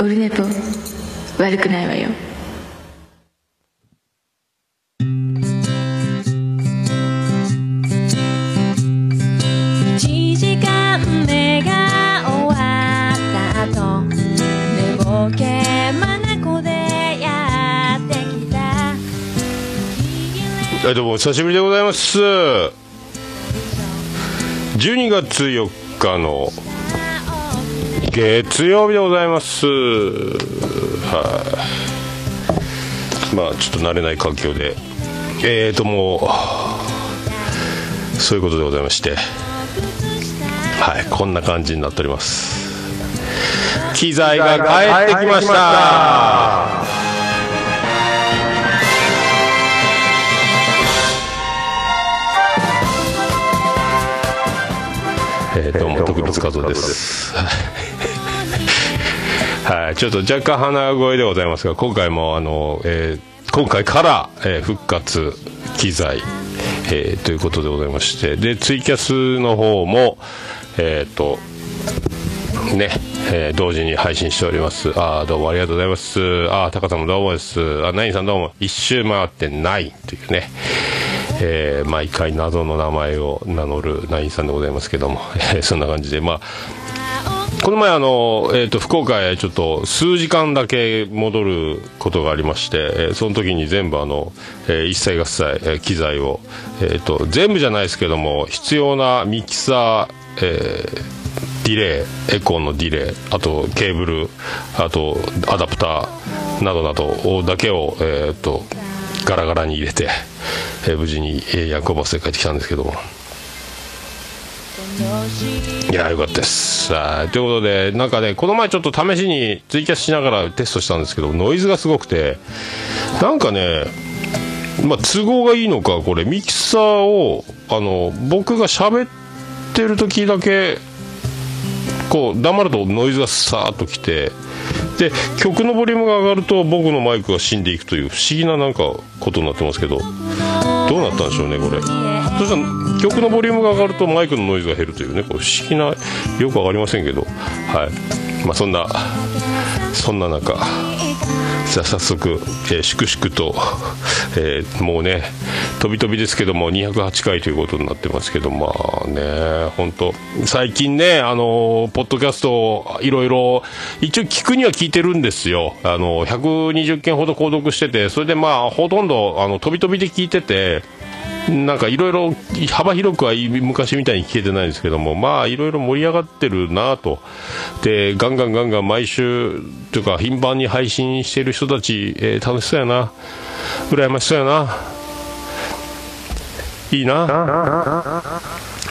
オルネポ悪くないわよ。1時間目が終わった後寝ぼけ眼でやってきた。はいどうもお久しぶりでございます。12月4日の月曜日でございます。はい。まあちょっと慣れない環境で。えーともうそういうことでございまして。はいこんな感じになっております。機材が帰ってきました。えー、どうも徳光和夫です。はい、ちょっと若干鼻声でございますが、今回もあの、えー今回から、えー復活機材、えーということでございまして、でツイキャスの方もえっ、とね、え同時に配信しております。あどうもありがとうございます。あタカさんもどうもです。あ、ナインさんどうも。一周回ってないというね。えー毎回謎の名前を名乗るナインさんでございますけども、えそんな感じで、まあ、この前あの、えー、と福岡へちょっと数時間だけ戻ることがありまして、えーその時に全部あの、えー一切合切、えー機材を、えー、と全部じゃないですけども必要なミキサー、えーディレイエコーのディレイあとケーブルあとアダプターなどなどだけを、えー、とガラガラに入れて、えー無事に、えー、ヤコバスで帰ってきたんですけども。いやよかったです。はいということでなんかねこの前ちょっと試しにツイキャスしながらテストしたんですけどノイズがすごくてなんかねまあ都合がいいのかこれミキサーをあの僕が喋ってる時だけこう黙るとノイズがさーっときてで曲のボリュームが上がると僕のマイクが死んでいくという不思議ななんかことになってますけど。どうなったんでしょうねこれ。そしたら曲のボリュームが上がるとマイクのノイズが減るというねこう不思議なよく分かりませんけど。はい。まあそんなそんな中。じゃあ早速、えー粛々と、えーもうね飛び飛びですけども208回ということになってますけどまあね本当最近ねあのポッドキャストいろいろ一応聞くには聞いてるんですよ。あの120件ほど購読しててそれでまあほとんどあの飛び飛びで聞いててなんかいろいろ幅広くは昔みたいに聞けてないんですけどもまあいろいろ盛り上がってるなと。でガンガンガンガン毎週というか頻繁に配信してる人たち、えー楽しそうやな。羨ましそうやな。いいな。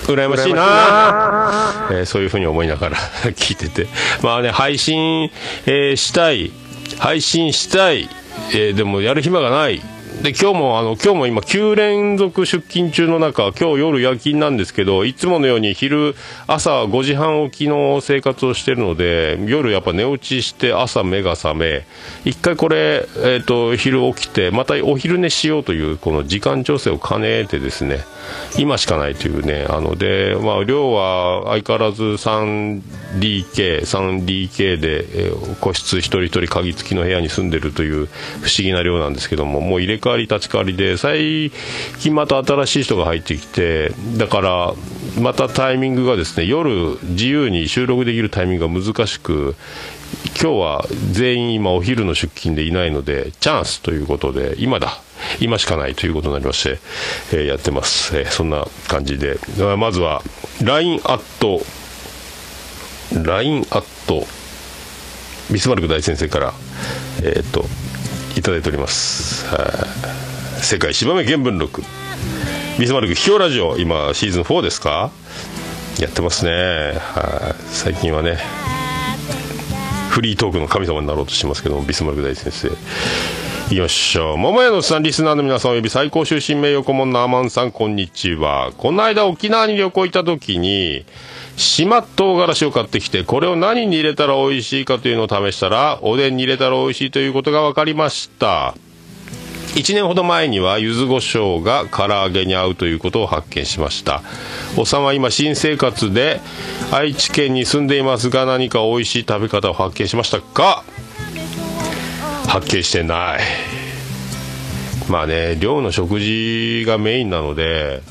羨ましいな。えーそういうふうに思いながら 聞いてて。まあね配信、えーしたい。配信したい、えーでもやる暇がないで今日もあの今日も今9連続出勤中の中今日夜夜勤なんですけどいつものように昼朝5時半起きの生活をしてるので夜やっぱ寝落ちして朝目が覚め一回これ、えー、と昼起きてまたお昼寝しようというこの時間調整を兼ねてですね今しかないというねあので、まあ、量は相変わらず 3DK3DK で、えー個室一人一人鍵付きの部屋に住んでるという不思議な量なんですけどももう入れ替えわり立ち替わりで最近また新しい人が入ってきてだからまたタイミングがですね夜自由に収録できるタイミングが難しく今日は全員今お昼の出勤でいないのでチャンスということで今だ今しかないということになりまして、えーやってます、えーそんな感じで。まずは LINE アット LINE アットビスマルク大先生からえーっといただいております。はい。世界芝目見聞録。ビスマルク秘境ラジオ。今シーズン4ですか？やってますね。はい。最近はね。フリートークの神様になろうとしてますけどもビスマルク大先生。いきましょ桃屋のさんリスナーの皆さんおよび最高終身名誉顧問のアマンさんこんにちは。この間沖縄に旅行行った時に島唐辛子を買ってきてこれを何に入れたら美味しいかというのを試したらおでんに入れたら美味しいということが分かりました。1年ほど前には柚子胡椒が唐揚げに合うということを発見しました。おっさんは今新生活で愛知県に住んでいますが何か美味しい食べ方を発見しましたか？発見してない。まあね寮の食事がメインなので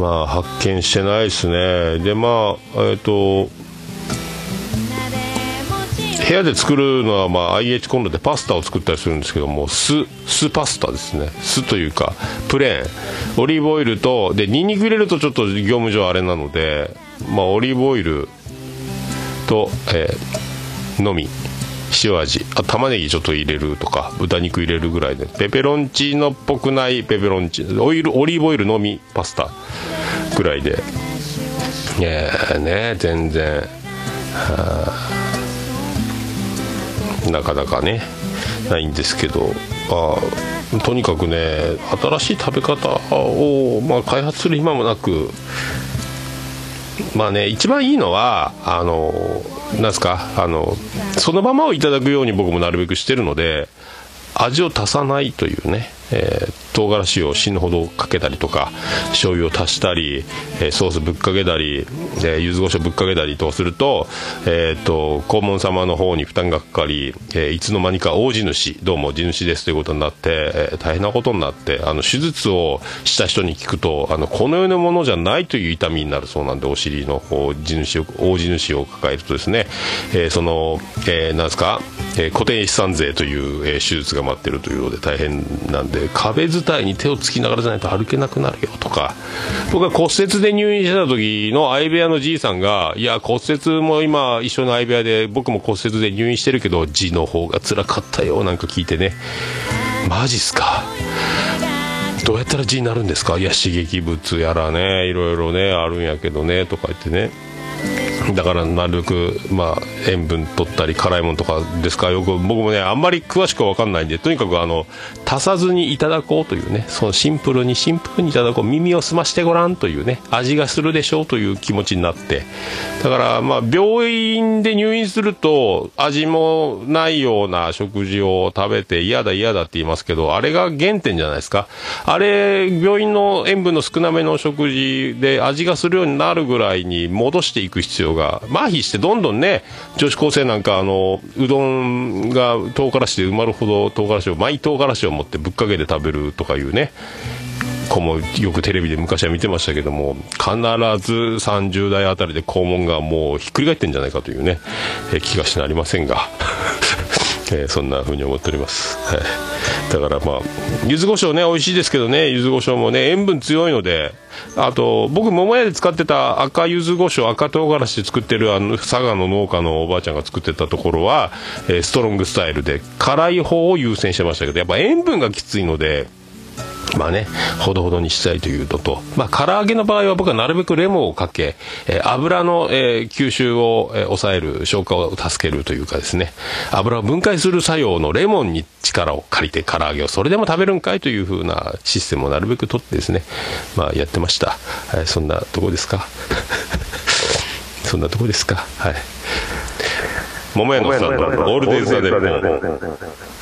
まあ発見してないですね。でまあえっ、と部屋で作るのは、まあ、IH コンロでパスタを作ったりするんですけども酢酢パスタですね。酢というかプレーン。オリーブオイルとでニンニク入れるとちょっと業務上あれなので、まあ、オリーブオイルと、えーのみ。塩味。あ玉ねぎちょっと入れるとか豚肉入れるぐらいで。ペペロンチーノっぽくないペペロンチ。ーノオイルオリーブオイルのみパスタ。ぐらいで。いやーね全然。なかなかねないんですけど。あとにかくね新しい食べ方を、まあ、開発する暇もなく。まあね一番いいのはあのなんすか？あのそのままをいただくように僕もなるべくしてるので味を足さないというね、えー唐辛子を死ぬほどかけたりとか醤油を足したり、えーソースぶっかけたり、えー柚子胡椒ぶっかけたりとすると,、えー、と黄門様の方に負担がかかり、えーいつの間にか大地主どうも地主ですということになって、えー大変なことになってあの手術をした人に聞くとあのこの世のものじゃないという痛みになるそうなんでお尻の方地主を大地主を抱えるとですね、えーその、えーなんですか、えー固定資産税という、えー手術が待ってるというので大変なんで壁伝いに手をつきながらじゃないと歩けなくなるよとか。僕は骨折で入院してた時の相部屋のじいさんがいや骨折も今一緒の相部屋で僕も骨折で入院してるけど字の方が辛かったよなんか聞いてね。マジっすか？どうやったら字になるんですか？いや刺激物やらねいろいろねあるんやけどねとか言ってね。だからなるべく、まあ、塩分取ったり辛いものとかですか？よく僕もねあんまり詳しくは分かんないんでとにかくあの足さずにいただこうというねそのシンプルにシンプルにいただこう耳を澄ましてごらんというね味がするでしょうという気持ちになって。だからまあ病院で入院すると味もないような食事を食べて嫌だ嫌だって言いますけどあれが原点じゃないですか。あれ病院の塩分の少なめの食事で味がするようになるぐらいに戻していく必要が麻痺してどんどんね女子高生なんかあのうどんが唐辛子で埋まるほど唐辛子をマイ唐辛子を持ってぶっかけて食べるとかいうね子もよくテレビで昔は見てましたけども必ず30代あたりで肛門がもうひっくり返ってんじゃないかというね、気がしなりませんが、えーそんな風に思っております、はい。だからまあ柚子胡椒ね美味しいですけどね柚子胡椒もね塩分強いのであと僕桃屋で使ってた赤柚子胡椒赤唐辛子で作ってるあの佐賀の農家のおばあちゃんが作ってたところは、えーストロングスタイルで辛い方を優先してましたけどやっぱ塩分がきついのでまあね、ほどほどにしたいというのと、まあ、唐揚げの場合は僕はなるべくレモンをかけ、えー油の、えー吸収を、えー抑える、消化を助けるというかですね、油を分解する作用のレモンに力を借りて唐揚げをそれでも食べるんかいというふうなシステムをなるべく取ってですね、まあ、やってました。はい、そんなとこですか？そんなとこですか？はい。桃屋のさんのオールデイズ・ザ・ネッポン。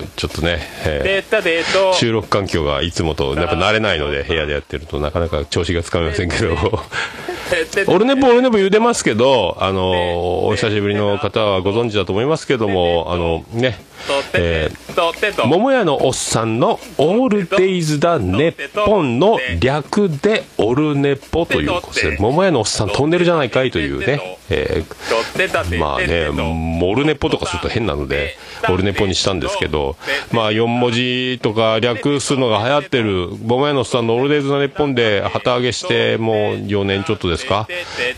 ちょっとね、えー収録環境がいつもとやっぱ慣れないので部屋でやってるとなかなか調子がつかめませんけど。オルネポオルネポ言うてますけどあのお久しぶりの方はご存知だと思いますけどもあのね。えー桃屋のおっさんの「オールデイズ・だネッポン」の略で「オルネポ」ということ。で桃屋のおっさん飛んでるじゃないかいというね、えーまあねモルネポとかすると変なのでオルネポにしたんですけどまあ4文字とか略するのが流行ってる桃屋のおっさん「オールデイズ・だネッポン」で旗揚げしてもう4年ちょっとですか。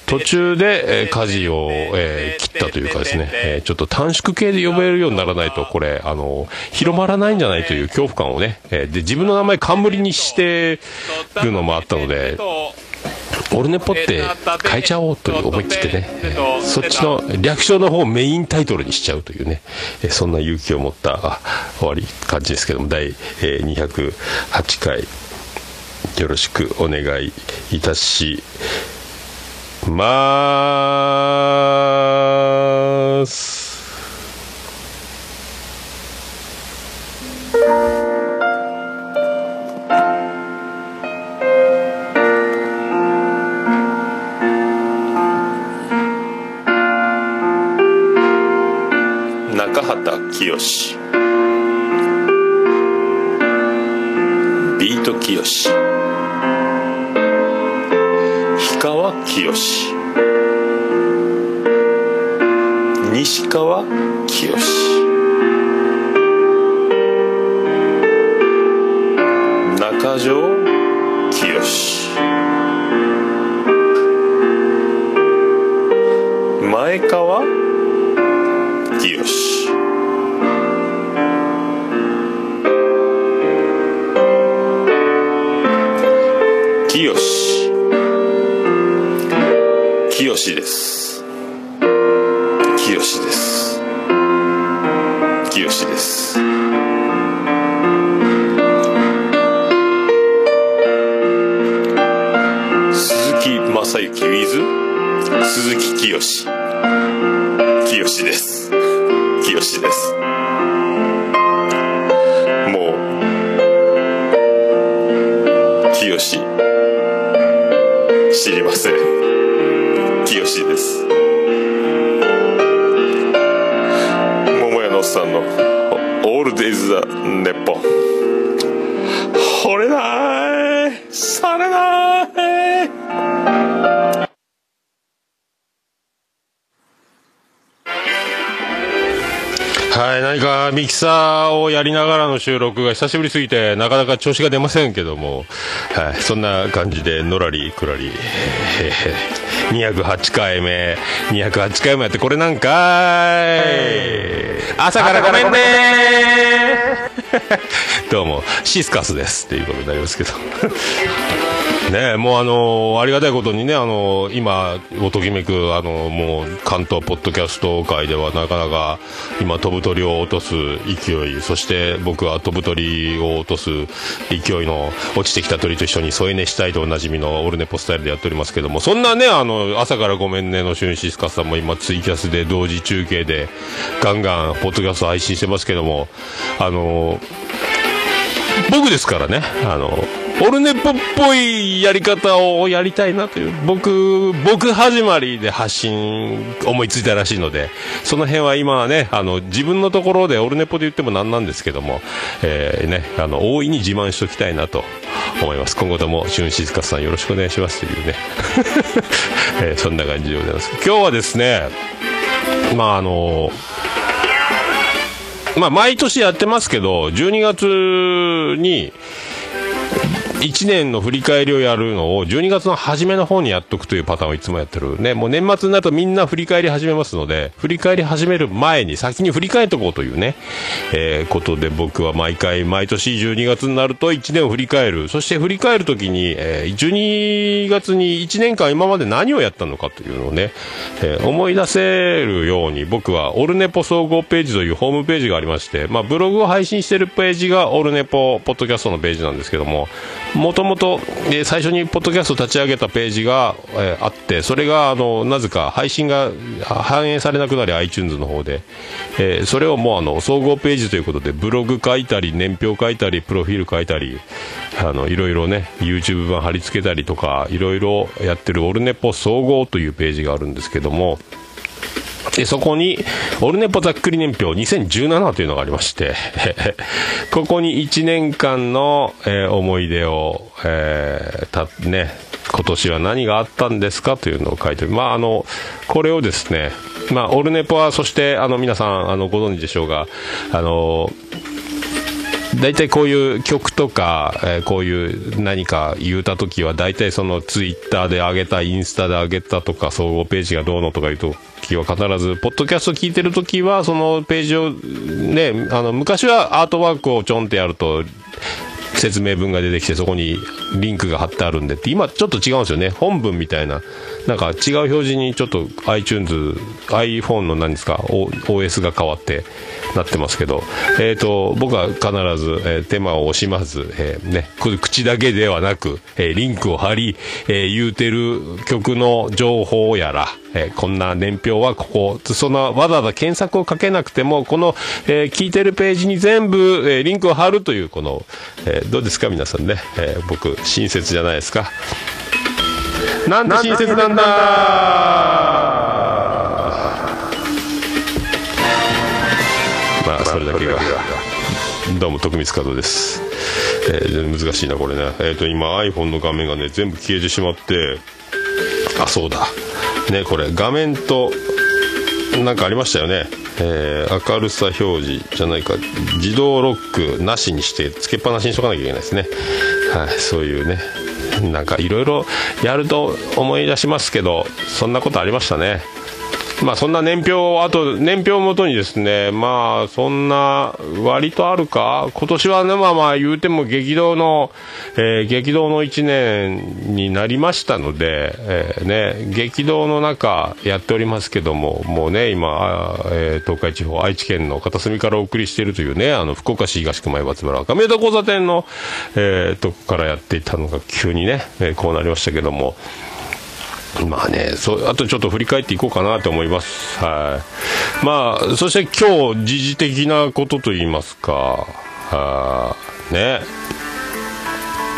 途中で、えー舵を、えー切ったというかですね、えーちょっと短縮系で呼べるようにならないとこれあの広まらないんじゃないという恐怖感をね、えーで自分の名前冠にしてるのもあったのでオルネポって変えちゃおうという思い切ってね、そっちの略称の方をメインタイトルにしちゃうというね、えそんな勇気を持った終わり感じですけども第、え208回よろしくお願いいたします。ビート清。氷川きよし西川きよし中条きよしミキサーをやりながらの収録が久しぶりすぎて、なかなか調子が出ませんけども、はい、そんな感じで、のらりくらり、えー208回目、208回もやって、これなんかい、朝からごめんね。どうも、シスカスです。っていうことになりますけど。ねもうあのありがたいことにね、あの今、おときめく、あのもう関東ポッドキャスト界ではなかなか今、飛ぶ鳥を落とす勢い、そして僕は飛ぶ鳥を落とす勢いの落ちてきた鳥と一緒に添え寝したいとおなじみのオルネポスタイルでやっておりますけども、そんなね、あの朝からごめんねのシュンシスカさんも今、ツイキャスで同時中継でガンガンポッドキャスト配信してますけども、あの僕ですからね、あの、オルネポっぽいやり方をやりたいなという、僕、僕始まりで発信思いついたらしいので、その辺は今はね、あの、自分のところでオルネポで言ってもなんなんですけども、えーね、あの、大いに自慢しときたいなと思います。今後とも、シュンシスカスさんよろしくお願いしますというね、えーそんな感じでございます。今日はですね、まああの、まあ、毎年やってますけど、12月に、1年の振り返りをやるのを12月の初めの方にやっとくというパターンをいつもやってる。ね、もう年末になるとみんな振り返り始めますので、振り返り始める前に先に振り返っとこうというね、えーことで僕は毎回、毎年12月になると1年を振り返る。そして振り返るときに、えー12月に1年間今まで何をやったのかというのをね、えー思い出せるように僕はオルネポ総合ページというホームページがありまして、まあブログを配信してるページがオルネポポッドキャストのページなんですけども、もともと、最初にポッドキャスト立ち上げたページが、えーあって、それが、あの、なぜか配信が反映されなくなり iTunes の方で、えーそれをもうあの、総合ページということで、ブログ書いたり、年表書いたり、プロフィール書いたり、あの、いろいろね、YouTube 版貼り付けたりとか、いろいろやってるオルネポ総合というページがあるんですけども、で、そこに、オルネポざっくり年表2017というのがありまして、ここに1年間の、えー思い出を、えーた、ね、今年は何があったんですか？というのを書いて。まあ、あの、これをですね、まあ、オルネポは、そして、あの、皆さん、あの、ご存知でしょうが、あの、大体こういう曲とか、えーこういう何か言うた時は、大体そのツイッターで上げた、インスタで上げたとか、総合ページがどうのとかいうときは必ず、ポッドキャスト聞いてる時は、そのページを、ね、あの、昔はアートワークをちょんってやると、説明文が出てきてそこにリンクが貼ってあるんでって今ちょっと違うんですよね。本文みたいな。なんか違う表示にちょっと iTunes iPhone の何ですか OS が変わってなってますけど、えー、と僕は必ず、えー手間を惜しまず、えーね、口だけではなく、えーリンクを貼り、えー言うてる曲の情報やら、えーこんな年表はここ。そんなわざわざ検索をかけなくてもこの、えー聞いてるページに全部、えーリンクを貼るというこの、えーどうですか皆さんね、えー僕親切じゃないですか。なんで親切なんだ。まあそれだけが。どうも徳光和夫です、えー難しいなこれね。えっ、と今 iPhone の画面がね全部消えてしまって。あそうだ。ねこれ。画面となんかありましたよね、えー明るさ表示じゃないか。自動ロックなしにしてつけっぱなしにしとかなきゃいけないですね。はいそういうね。なんかいろいろやると思い出しますけどそんなことありましたね。まあそんな年表をあと年表をもとにですねまあそんな割とあるか。今年はねまあまあ言うても激動の、えー激動の1年になりましたので、えーね激動の中やっておりますけどももうね今、えー東海地方愛知県の片隅からお送りしているというねあの福岡市東区前松原亀戸交差点の、えーとこからやっていたのが急にね、えこうなりましたけども。まあね、そうあとちょっと振り返っていこうかなと思います。はい。まあ、そして今日、時事的なことといいますか、あね。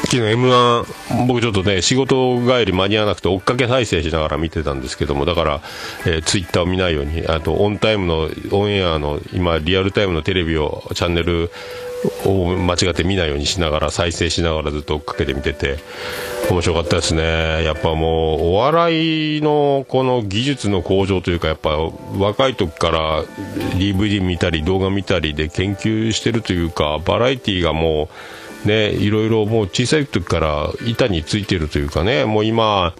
昨日 M1、僕ちょっとね、仕事帰り間に合わなくて追っかけ再生しながら見てたんですけども、だから、えーツイッターを見ないように、あとオンタイムの、オンエアの、今、リアルタイムのテレビを、チャンネルを間違って見ないようにしながら、再生しながらずっと追っかけて見てて、面白かったですね。やっぱもう、お笑いのこの技術の向上というか、やっぱ若い時から DVD 見たり動画見たりで研究してるというか、バラエティーがもう、ね、いろいろもう小さい時から板についてるというかね、もう今、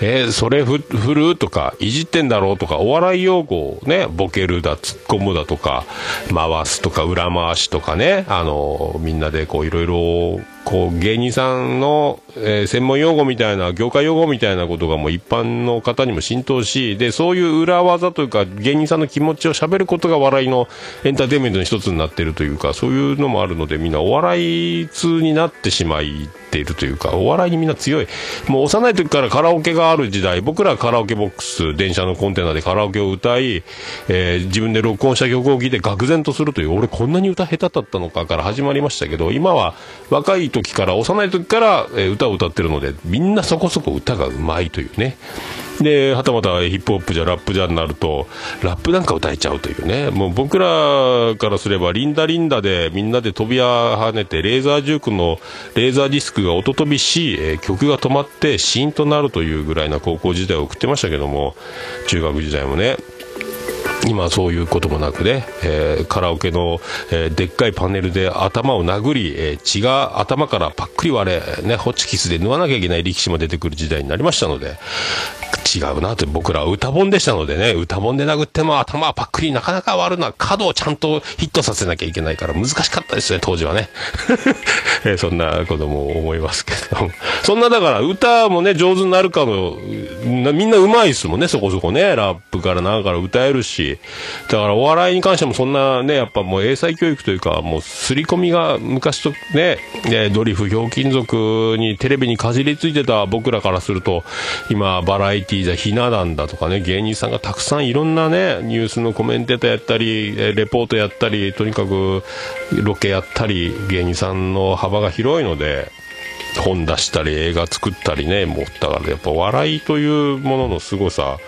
えーそれふ振るとか、いじってんだろうとか、お笑い用語をね、ボケるだ、突っ込むだとか、回すとか、裏回しとかね、あの、みんなでこういろいろ、こう芸人さんの、えー専門用語みたいな、業界用語みたいなことがもう一般の方にも浸透し、で、そういう裏技というか、芸人さんの気持ちを喋ることが笑いのエンターテインメントの一つになっているというか、そういうのもあるので、みんなお笑い通になってしまっているというか、お笑いにみんな強い。もう幼い時からカラオケがある時代、僕らはカラオケボックス、電車のコンテナでカラオケを歌い、えー自分で録音した曲を聴いて愕然とするという、俺こんなに歌下手だったのかから始まりましたけど、今は若い時から、幼い時から、え歌を歌ってるので、みんなそこそこ歌がうまいというね。で、はたまたヒップホップじゃラップじゃになると、ラップなんか歌えちゃうというね。もう僕らからすれば、リンダリンダでみんなで飛び跳ねて、レーザージュークのレーザーディスクが音飛びし、え曲が止まってシーンとなるというぐらいな高校時代を送ってましたけども、中学時代もね。今はそういうこともなくね、えーカラオケの、えーでっかいパネルで頭を殴り、えー血が頭からパックリ割れ、ね、ホチキスで縫わなきゃいけない力士も出てくる時代になりましたので、違うなって僕ら歌本でしたのでね、歌本で殴っても頭はパックリなかなか割るのは角をちゃんとヒットさせなきゃいけないから難しかったですね、当時はね。えそんなことも思いますけど。そんなだから歌もね、上手になるかの、なみんな上手いですもんね、そこそこね。ラップからなんから歌えるし。だからお笑いに関してもそんなね、やっぱもう英才教育というか、もう刷り込みが昔とね、ねドリフ、ひょうきん族にテレビにかじりついてた僕らからすると、今バラエティーじゃひな壇だとかね、芸人さんがたくさんいろんなね、ニュースのコメンテーターやったり、レポートやったり、とにかくロケやったり、芸人さんの幅が広いので、本出したり映画作ったりねもうだからやっぱ笑いというものの凄さ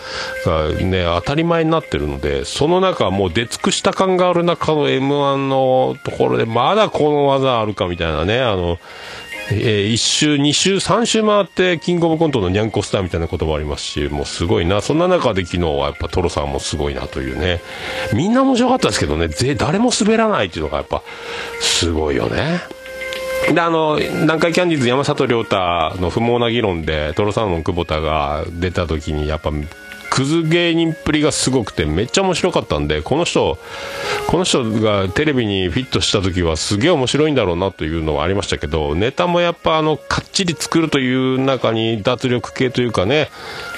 がね当たり前になってるのでその中もう出尽くした感がある中の m 1のところでまだこの技あるかみたいなねあのえー、1周、2周、3周回って、キングオブコントのニャンコスターみたいな言葉ありますし、もうすごいな。そんな中で昨日はやっぱトロさんもすごいなというね。みんな面白かったですけどね、ぜ誰も滑らないっていうのがやっぱ、すごいよね。で、あの、南海キャンディーズ山里亮太の不毛な議論で、トロサーモン久保田が出た時に、やっぱ、クズ芸人っぷりがすごくてめっちゃ面白かったんでこの人この人がテレビにフィットした時はすげえ面白いんだろうなというのはありましたけどネタもやっぱあのかっちり作るという中に脱力系というかね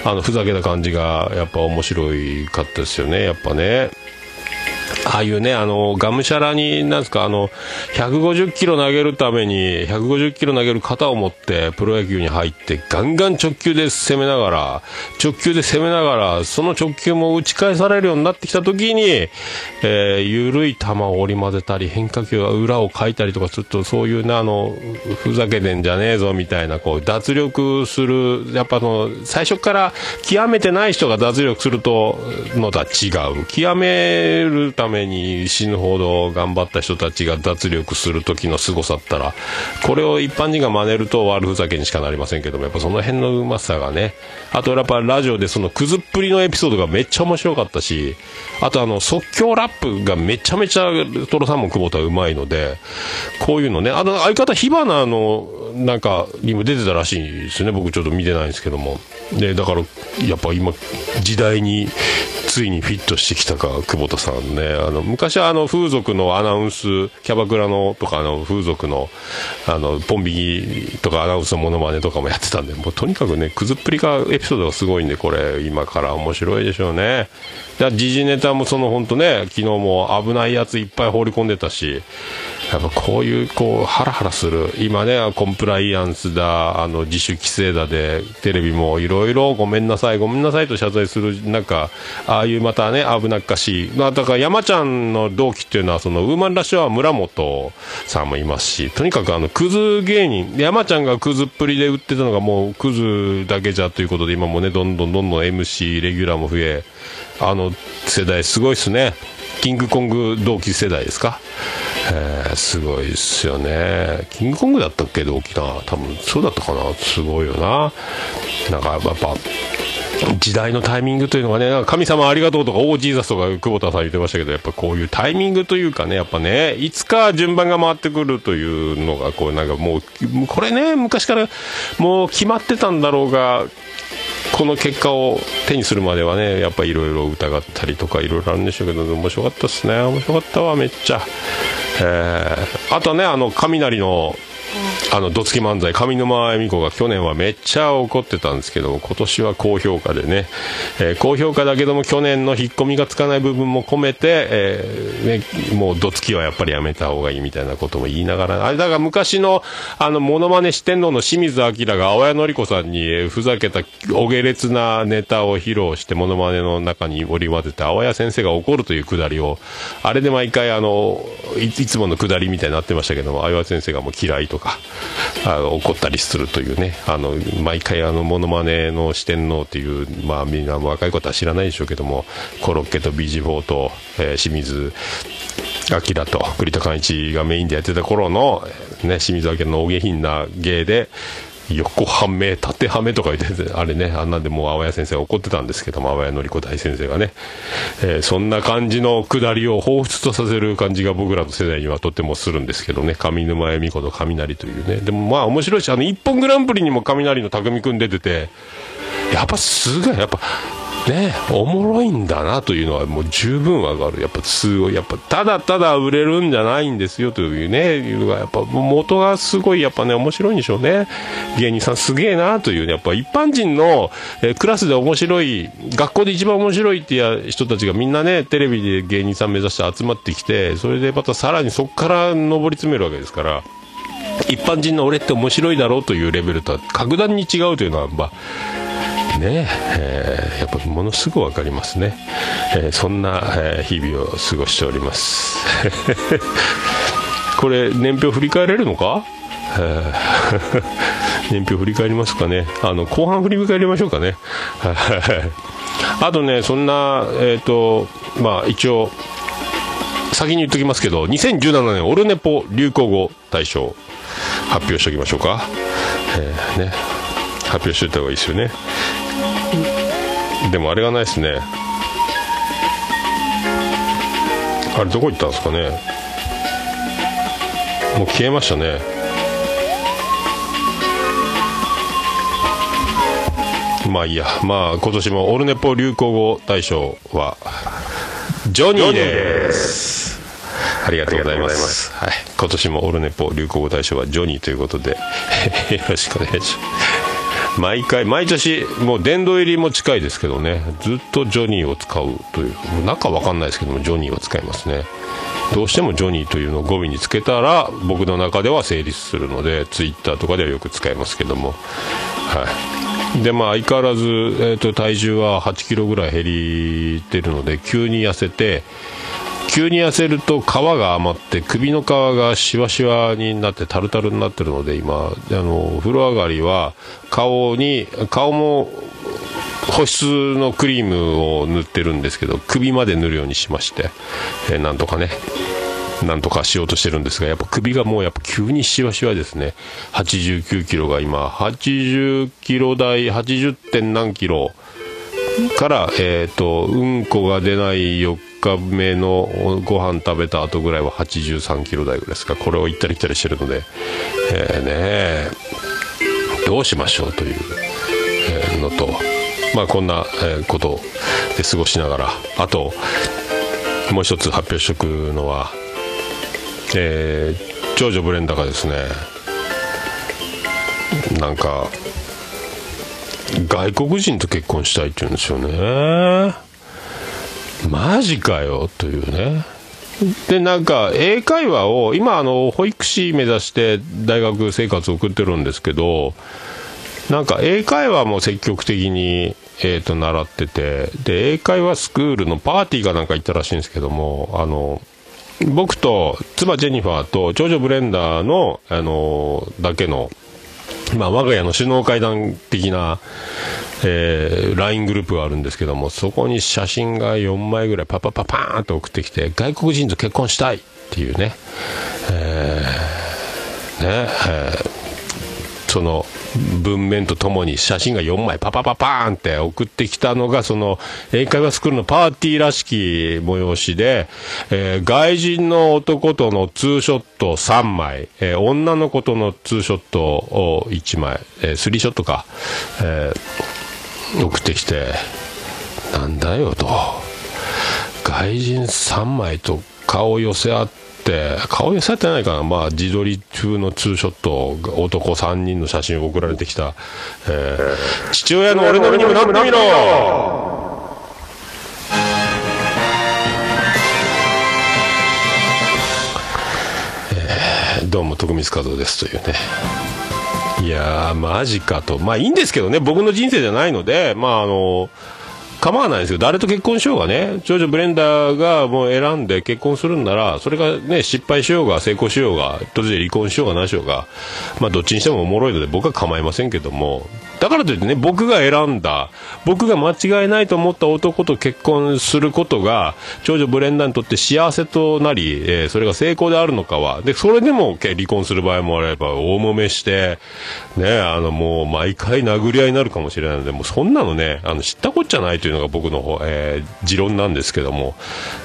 あのふざけた感じがやっぱ面白かったですよねやっぱね。ああいうね、あの、がむしゃらに、なんですか、あの、150キロ投げるために、150キロ投げる型を持って、プロ野球に入って、ガンガン直球で攻めながら、直球で攻めながら、その直球も打ち返されるようになってきたときに、えー、緩い球を織り交ぜたり、変化球が裏をかいたりとかすると、そういうね、あの、ふざけてんじゃねえぞ、みたいな、こう、脱力する、やっぱあの、最初から極めてない人が脱力すると、のとは違う。極めるために死ぬほど頑張った人たちが脱力する時の凄さったら、これを一般人が真似ると悪ふざけにしかなりませんけども、やっぱその辺のうまさがね、あとやっぱラジオでそのくずっぷりのエピソードがめっちゃ面白かったし、あとあの即興ラップがめちゃめちゃトロサーモン久保田うまいので、こういうのね、あの相方火花のなんかにも出てたらしいですね、僕ちょっと見てないんですけども。で、だからやっぱ今時代についにフィットしてきたか、久保田さんね。の、昔はあの、風俗のアナウンス、キャバクラのとか、あの、風俗の、あの、ポン引きとかアナウンスのモノマネとかもやってたんで、もうとにかくね、くずっぷりが、エピソードがすごいんで、これ、今から面白いでしょうね。時事ネタもその本当ね、昨日も危ないやついっぱい放り込んでたし、やっぱこういう、こう、ハラハラする。今ね、コンプライアンスだ、あの、自主規制だで、テレビもいろいろごめんなさい、ごめんなさいと謝罪する、なんか、ああいうまたね、危なっかしい。まあ、だから山ちゃんの同期っていうのは、その、ウーマンラッシュは村本さんもいますし、とにかくあの、クズ芸人、山ちゃんがクズっぷりで売ってたのがもうクズだけじゃということで、今もね、どんどんどんどん MC、レギュラーも増え、あの世代すごいっすね。キングコング同期世代ですか？えー、すごいっすよね。キングコングだったっけ？同期な。多分そうだったかな。すごいよな。なんかやっぱ、時代のタイミングというのがね、神様ありがとうとか、オージーザスとか久保田さん言ってましたけど、やっぱこういうタイミングというかね、やっぱね、いつか順番が回ってくるというのが、こうなんかもう、これね、昔からもう決まってたんだろうが、この結果を手にするまではねやっぱいろいろ疑ったりとかいろいろあるんでしょうけど面白かったですね。面白かったわめっちゃ、えー、あとねあの雷のあの、どつき漫才、上沼恵美子が去年はめっちゃ怒ってたんですけど、今年は高評価でね、えー、高評価だけども去年の引っ込みがつかない部分も込めて、えー、ね、もうどつきはやっぱりやめた方がいいみたいなことも言いながら、あれだから昔の、あの、モノマネ四天王の清水明が青谷のり子さんにふざけたお下劣なネタを披露してモノマネの中に織り交ぜて、青谷先生が怒るというくだりを、あれで毎回あの、いつものくだりみたいになってましたけども、青谷先生がもう嫌いとか、あの怒ったりするというね、あの毎回あのモノマネの四天王っていう、まあ、みんな若いことは知らないでしょうけども、コロッケと BG4 と、えー、清水明と栗田寛一がメインでやってた頃の、ね、清水明の大下品な芸で、横はめ、縦はめとか言って、あれね、あんなんでもう青谷先生怒ってたんですけども、青谷のり子大先生がね、えー、そんな感じの下りを彷彿とさせる感じが僕らの世代にはとてもするんですけどね、上沼恵美子と雷というね、でもまあ面白いし、あの、一本グランプリにも雷の匠くん出てて、やっぱすごい、やっぱ、ね、おもろいんだなというのはもう十分わかる。やっぱすごい、やっぱただただ売れるんじゃないんですよというね、いうがやっぱ元がすごいやっぱね、面白いんでしょうね。芸人さんすげえなというね、やっぱ一般人の、えクラスで面白い、学校で一番面白いっていう人たちがみんなね、テレビで芸人さん目指して集まってきて、それでまたさらにそこから上り詰めるわけですから、一般人の俺って面白いだろうというレベルとは格段に違うというのは、まあ、ね、えー、やっぱものすごく分かりますね、えー、そんな、え、日々を過ごしております。これ年表振り返れるのか、年表振り返りますかね？あの後半振り返りましょうかね。あとねそんなえっ、ー、とまあ一応先に言っときますけど2017年オルネポ流行語大賞発表しておきましょうか、えーね、発表しておいた方がいいですよね。でもあれがないですね。あれどこ行ったんですかね。もう消えましたね。まあいいや。まあ今年もオルネポ流行語大賞はジョニーです。ありがとうございます。はい、今年もオルネポ流行語大賞はジョニーということで よろしくお願いします毎回毎年もう殿堂入りも近いですけどね。ずっとジョニーを使うという。う中わかんないですけどもジョニーを使いますね。どうしてもジョニーというのを語尾につけたら僕の中では成立するのでツイッターとかではよく使いますけども。はい。でまあ相変わらず、えー、と体重は8キロぐらい減りてるので急に痩せて急に痩せると皮が余って首の皮がしわしわになってタルタルになってるので今あの風呂上がりは顔に顔も保湿のクリームを塗ってるんですけど首まで塗るようにしまして、えーなんとかねなんとかしようとしてるんですがやっぱ首がもうやっぱ急にしわしわですね89キロが今80キロ台 80. 点何キロから、えー、とうんこが出ない4日目のご飯食べた後ぐらいは83キロ台ぐらいですか。これを行ったり来たりしてるので、えーねどうしましょうという、のと、まあ、こんな、ことで過ごしながら。あともう一つ発表しておくのは、えー長女ブレンダがですねなんか外国人と結婚したいって言うんですよね。マジかよというね。でなんか英会話を今あの保育士目指して大学生活を送ってるんですけどなんか英会話も積極的に、えー、と習っててで英会話スクールのパーティーかなんか行ったらしいんですけどもあの僕と妻ジェニファーと長女ブレンダーの、あのだけのまあ、我が家の首脳会談的な、えー、LINE グループがあるんですけども、そこに写真が4枚ぐらいパパパパーンと送ってきて、外国人と結婚したいっていうね、えーね、えーその文面とともに写真が4枚パパパパーンって送ってきたのがその英会話スクールのパーティーらしき催しで、えー外人の男とのツーショット3枚、えー女の子とのツーショットを1枚、えースリーショットか、えー送ってきてなんだよと。外人3枚と顔を寄せ合って顔寄せ合ってないかな、まあ、自撮り風のツーショット男3人の写真を送られてきた、えー父親の俺の身にもなってみろどうも徳光和夫ですというね。いやーマジかと。まあいいんですけどね。僕の人生じゃないのでまああの構わないですよ。誰と結婚しようがね。長女ブレンダーがもう選んで結婚するんならそれがね失敗しようが成功しようが途中で離婚しようが何しようがまあどっちにしてもおもろいので僕は構いませんけども。だからといってね僕が選んだ僕が間違いないと思った男と結婚することが長女ブレンダーにとって幸せとなり、えーそれが成功であるのかはでそれでも離婚する場合もあれば大揉めしてねあのもう毎回殴り合いになるかもしれないのでもうそんなのねあの知ったこっちゃないというのが僕の、えー持論なんですけども。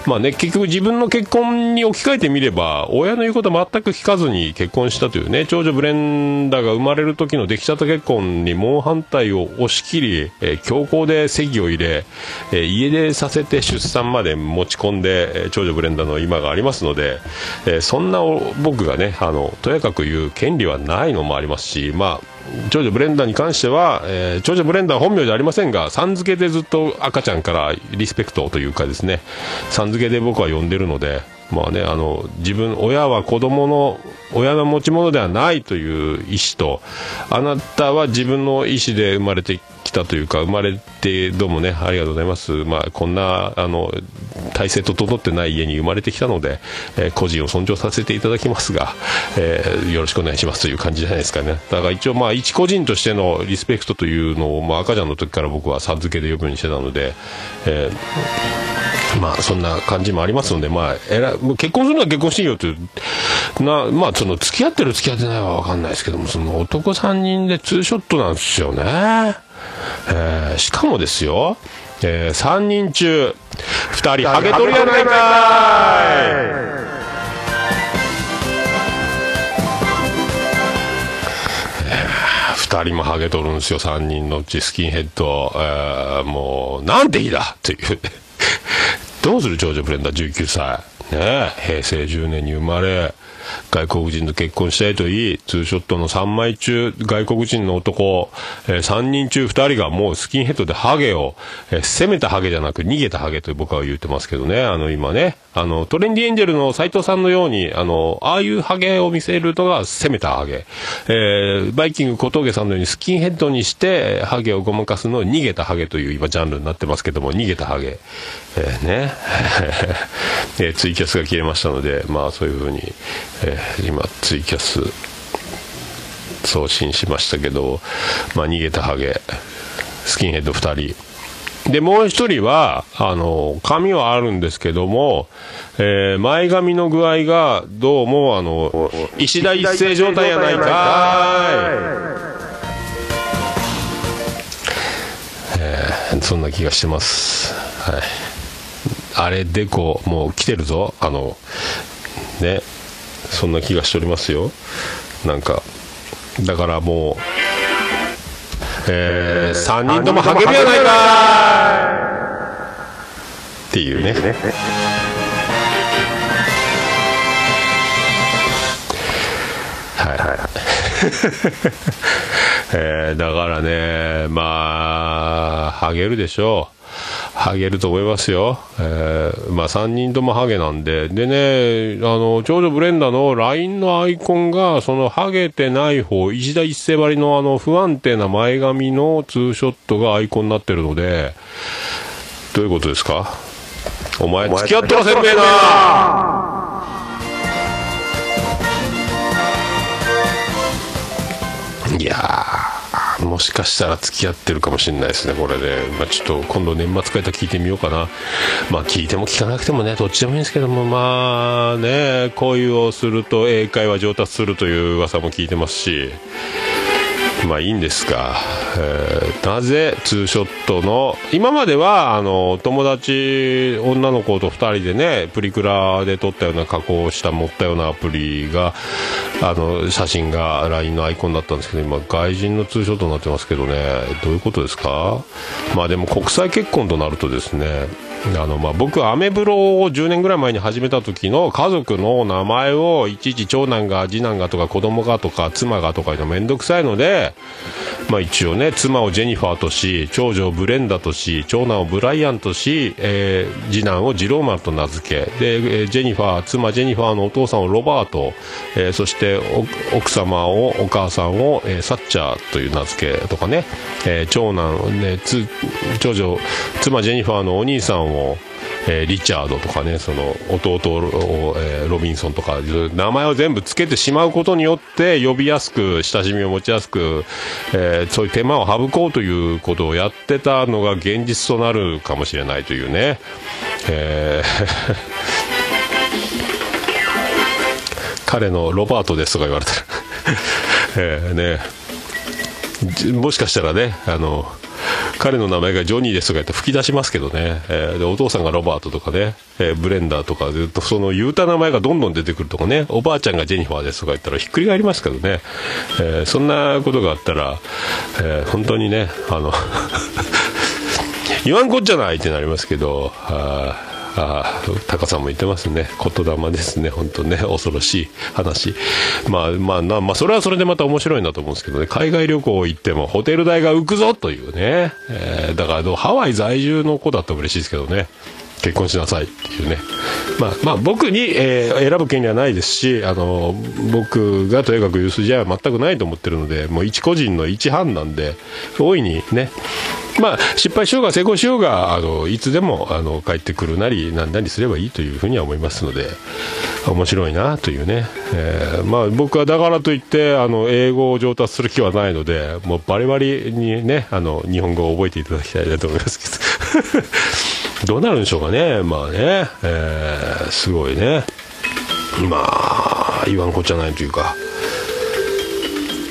まあね結局自分の結婚に置き換えてみれば親の言うこと全く聞かずに結婚したというね長女ブレンダーが生まれる時の出来たて結婚に猛反対を押し切り、えー強行で籍を入れ、えー家出させて出産まで持ち込んで、えー長女ブレンダーの今がありますので、えーそんな僕がねあのとやかく言う権利はないのもありますしまあ長女ブレンダーに関しては、えー長女ブレンダーは本名じゃありませんがさん付けでずっと赤ちゃんからリスペクトというかですねさん付けで僕は呼んでるのでまあね、あの自分親は子供の親の持ち物ではないという意思とあなたは自分の意思で生まれてきたというか生まれてどうもねありがとうございます、まあ、こんなあの体制整ってない家に生まれてきたので、えー個人を尊重させていただきますが、えーよろしくお願いしますという感じじゃないですかねだから一応まあ一個人としてのリスペクトというのを、まあ、赤ちゃんの時から僕はさん付けで呼ぶようにしてたので、えーまあそんな感じもありますので、まあ、えら結婚するのは結婚していいよという、なまあ、その付き合ってる付き合ってないは分かんないですけども、その男3人でツーショットなんですよね。えーしかもですよ、え3人中2人ハゲ取りやない。かい2人もハゲとるんですよ3人のうちスキンヘッド、えーもうなんて日だっていう。どうする長女ブレンダー19歳。ねえ平成10年に生まれ外国人と結婚したいといい、ツーショットの3枚中、外国人の男、えー3人中2人がもうスキンヘッドでハゲを、えー攻めたハゲじゃなく逃げたハゲと僕は言ってますけどね、あの今ね、あのトレンディエンジェルの斎藤さんのように、あの、ああいうハゲを見せるのが攻めたハゲ。えーバイキング小峠さんのようにスキンヘッドにして、ハゲをごまかすのを逃げたハゲという今ジャンルになってますけども、逃げたハゲ。えーね。えーツイキャスが切れましたので、まあそういうふうに、えー今ツイキャス送信しましたけど、まあ逃げたハゲ、スキンヘッド2人。で、もう一人は、あの、髪はあるんですけども、えー前髪の具合が、どうも、あの、石田一世状態やないかーい。えーそんな気がしてます。はい。あれ、でこう、もう来てるぞ。あの、ね。そんな気がしておりますよ。なんか、だからもう、えー、3人ともハゲるやないかっていうね。はいはい。えーだからね、まあ、ハゲるでしょう。ハゲると思いますよ。えーまあ3人ともハゲなんで。でね、あの、長女ブレンダの LINE のアイコンが、そのハゲてない方、石田一世張りのあの不安定な前髪のツーショットがアイコンになってるので、どういうことですか？お前付き合ってませんべえないやー、もしかしたら付き合ってるかもしれないですね、これで。まあ、ちょっと今度年末会った聞いてみようかな。まあ、聞いても聞かなくてもね、どっちでもいいんですけども、まあね、恋をすると英会話上達するという噂も聞いてますし、まあいいんですが、えーなぜツーショットの、今までは、あの、友達、女の子と二人でね、プリクラで撮ったような加工した、持ったようなアプリが、あの、写真が LINE のアイコンだったんですけど、今、外人のツーショットになってますけどね、どういうことですか。まあでも国際結婚となるとですね、あの、まあ、僕、アメブロを10年ぐらい前に始めた時の家族の名前をいちいち長男が次男がとか子供がとか妻がとかいうのめんどくさいので、まあ、一応ね、妻をジェニファーとし、長女をブレンダとし、長男をブライアンとし、えー次男をジローマンと名付け、で、えージェニファー、妻ジェニファーのお父さんをロバート、えーそして奥様を、お母さんを、えーサッチャーという名付けとかね、えー長男、ね、つ長女、妻ジェニファーのお兄さんを、えーリチャードとかね、その弟を、えーロビンソンとか、名前を全部つけてしまうことによって呼びやすく、親しみを持ちやすく、えーそういう手間を省こうということをやってたのが現実となるかもしれないというね。えー彼のロバートですとか言われたら、えね、もしかしたらね、あの、彼の名前がジョニーですとか言って吹き出しますけどね、えーでお父さんがロバートとかね、えーブレンダーとかずっとその言うた名前がどんどん出てくるとかね、おばあちゃんがジェニファーですとか言ったらひっくり返りますけどね、えーそんなことがあったら、えー本当にね、あの、言わんこっちゃないってなりますけど、ああタカさんも言ってますね、言霊ですね、本当ね、恐ろしい話、まあまあ、まあ、それはそれでまた面白いんだと思うんですけどね、海外旅行行ってもホテル代が浮くぞというね、えーだからハワイ在住の子だったら嬉しいですけどね。結婚しなさいっていうね。まあ、まあ、僕に、えー選ぶ権利はないですし、あの、僕がとにかく言う筋合いは全くないと思ってるので、もう一個人の一判断で、大いにね、まあ、失敗しようが成功しようが、あの、いつでも、あの、帰ってくるなり、なんなりすればいいというふうには思いますので、面白いなというね。えーまあ、僕はだからといって、あの、英語を上達する気はないので、もうバリバリにね、あの、日本語を覚えていただきたいなと思いますけど。どうなるんでしょうかね。まあね、えーすごいね。まあ、言わんこっちゃないというか。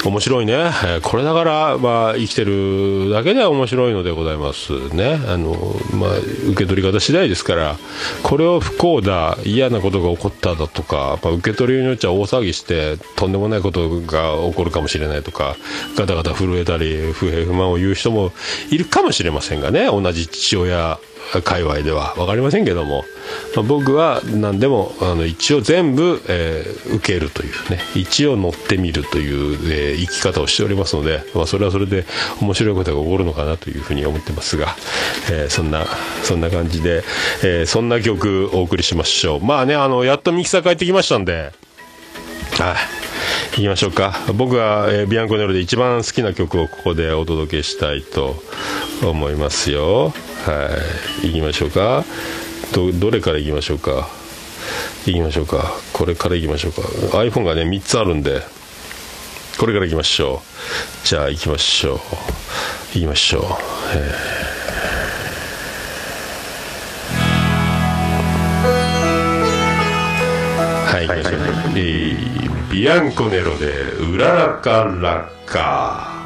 面白いね、これだから、まあ、生きてるだけでは面白いのでございますねあの、まあ、受け取り方次第ですからこれを不幸だ嫌なことが起こっただとか、まあ、受け取りによっちゃ大騒ぎしてとんでもないことが起こるかもしれないとかガタガタ震えたり不平不満を言う人もいるかもしれませんがね同じ父親界隈では分かりませんけども、まあ、僕は何でもあの一応全部、えー受けるというね一応乗ってみるという、えー生き方をしておりますので、まあ、それはそれで面白いことが起こるのかなというふうに思ってますが、えーそんなそんな感じで、えそんな曲お送りしましょう。まあねあのやっとミキサー帰ってきましたんではい、行きましょうか。僕が、えービアンコネロで一番好きな曲をここでお届けしたいと思いますよ。はい。行きましょうか。どどれから行きましょうか。行きましょうか。これから行きましょうか。iPhone がね3つあるんでこれから行きましょう。じゃあ行きましょう。行きましょう、はい、行きましょうえービアンコネロで「うららかラッカー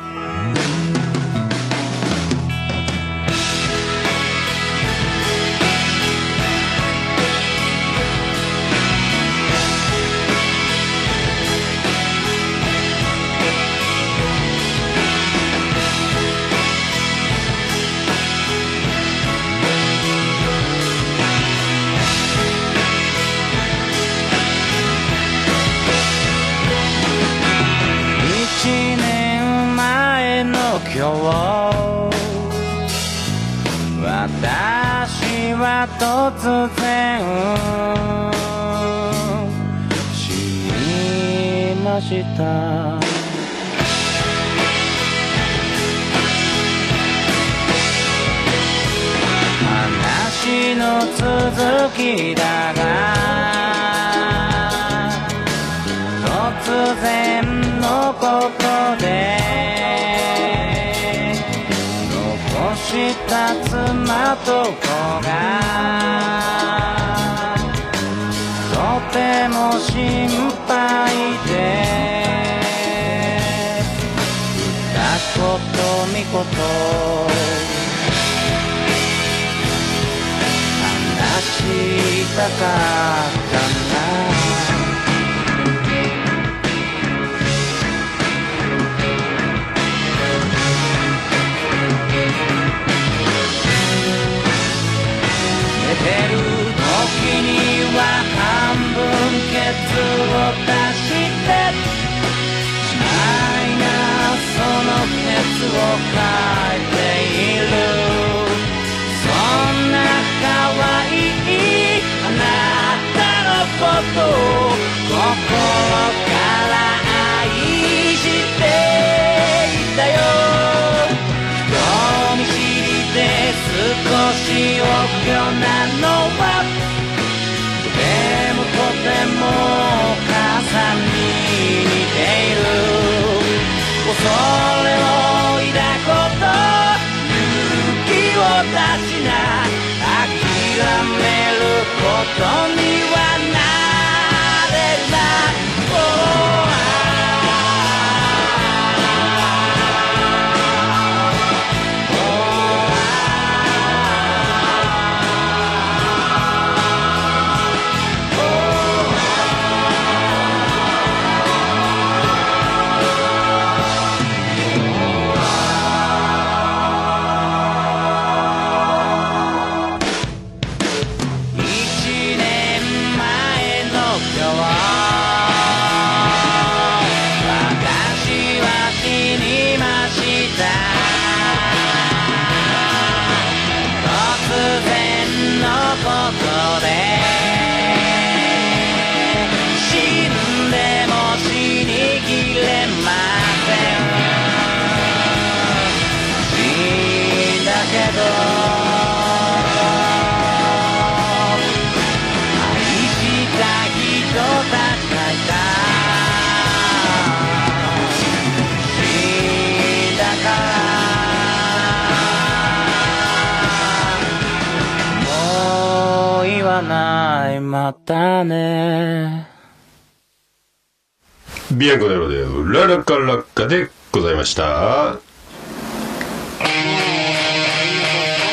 ビアンコネロでララカラッカでございました。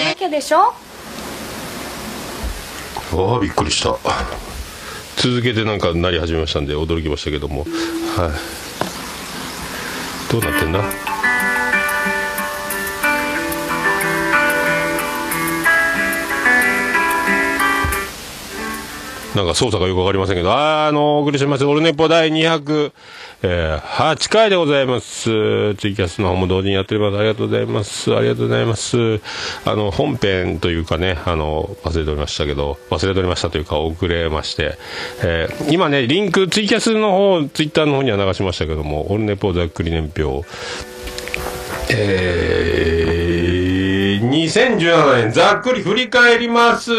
なきゃでしょ？ああびっくりした。続けてなんかなり始めましたんで驚きましたけども。はい。どうなってんだ？なんか操作がよくわかりませんけど、あーあの、お送りします。オルネポ第208回でございます。ツイキャスの方も同時にやっております。ありがとうございます。ありがとうございます。あの、本編というかね、あの、忘れておりましたけど、忘れておりましたというか、遅れまして、えー今ね、リンク、ツイキャスの方、ツイッターの方には流しましたけども、オルネポざっくり年表、えー、2017年ざっくり振り返ります。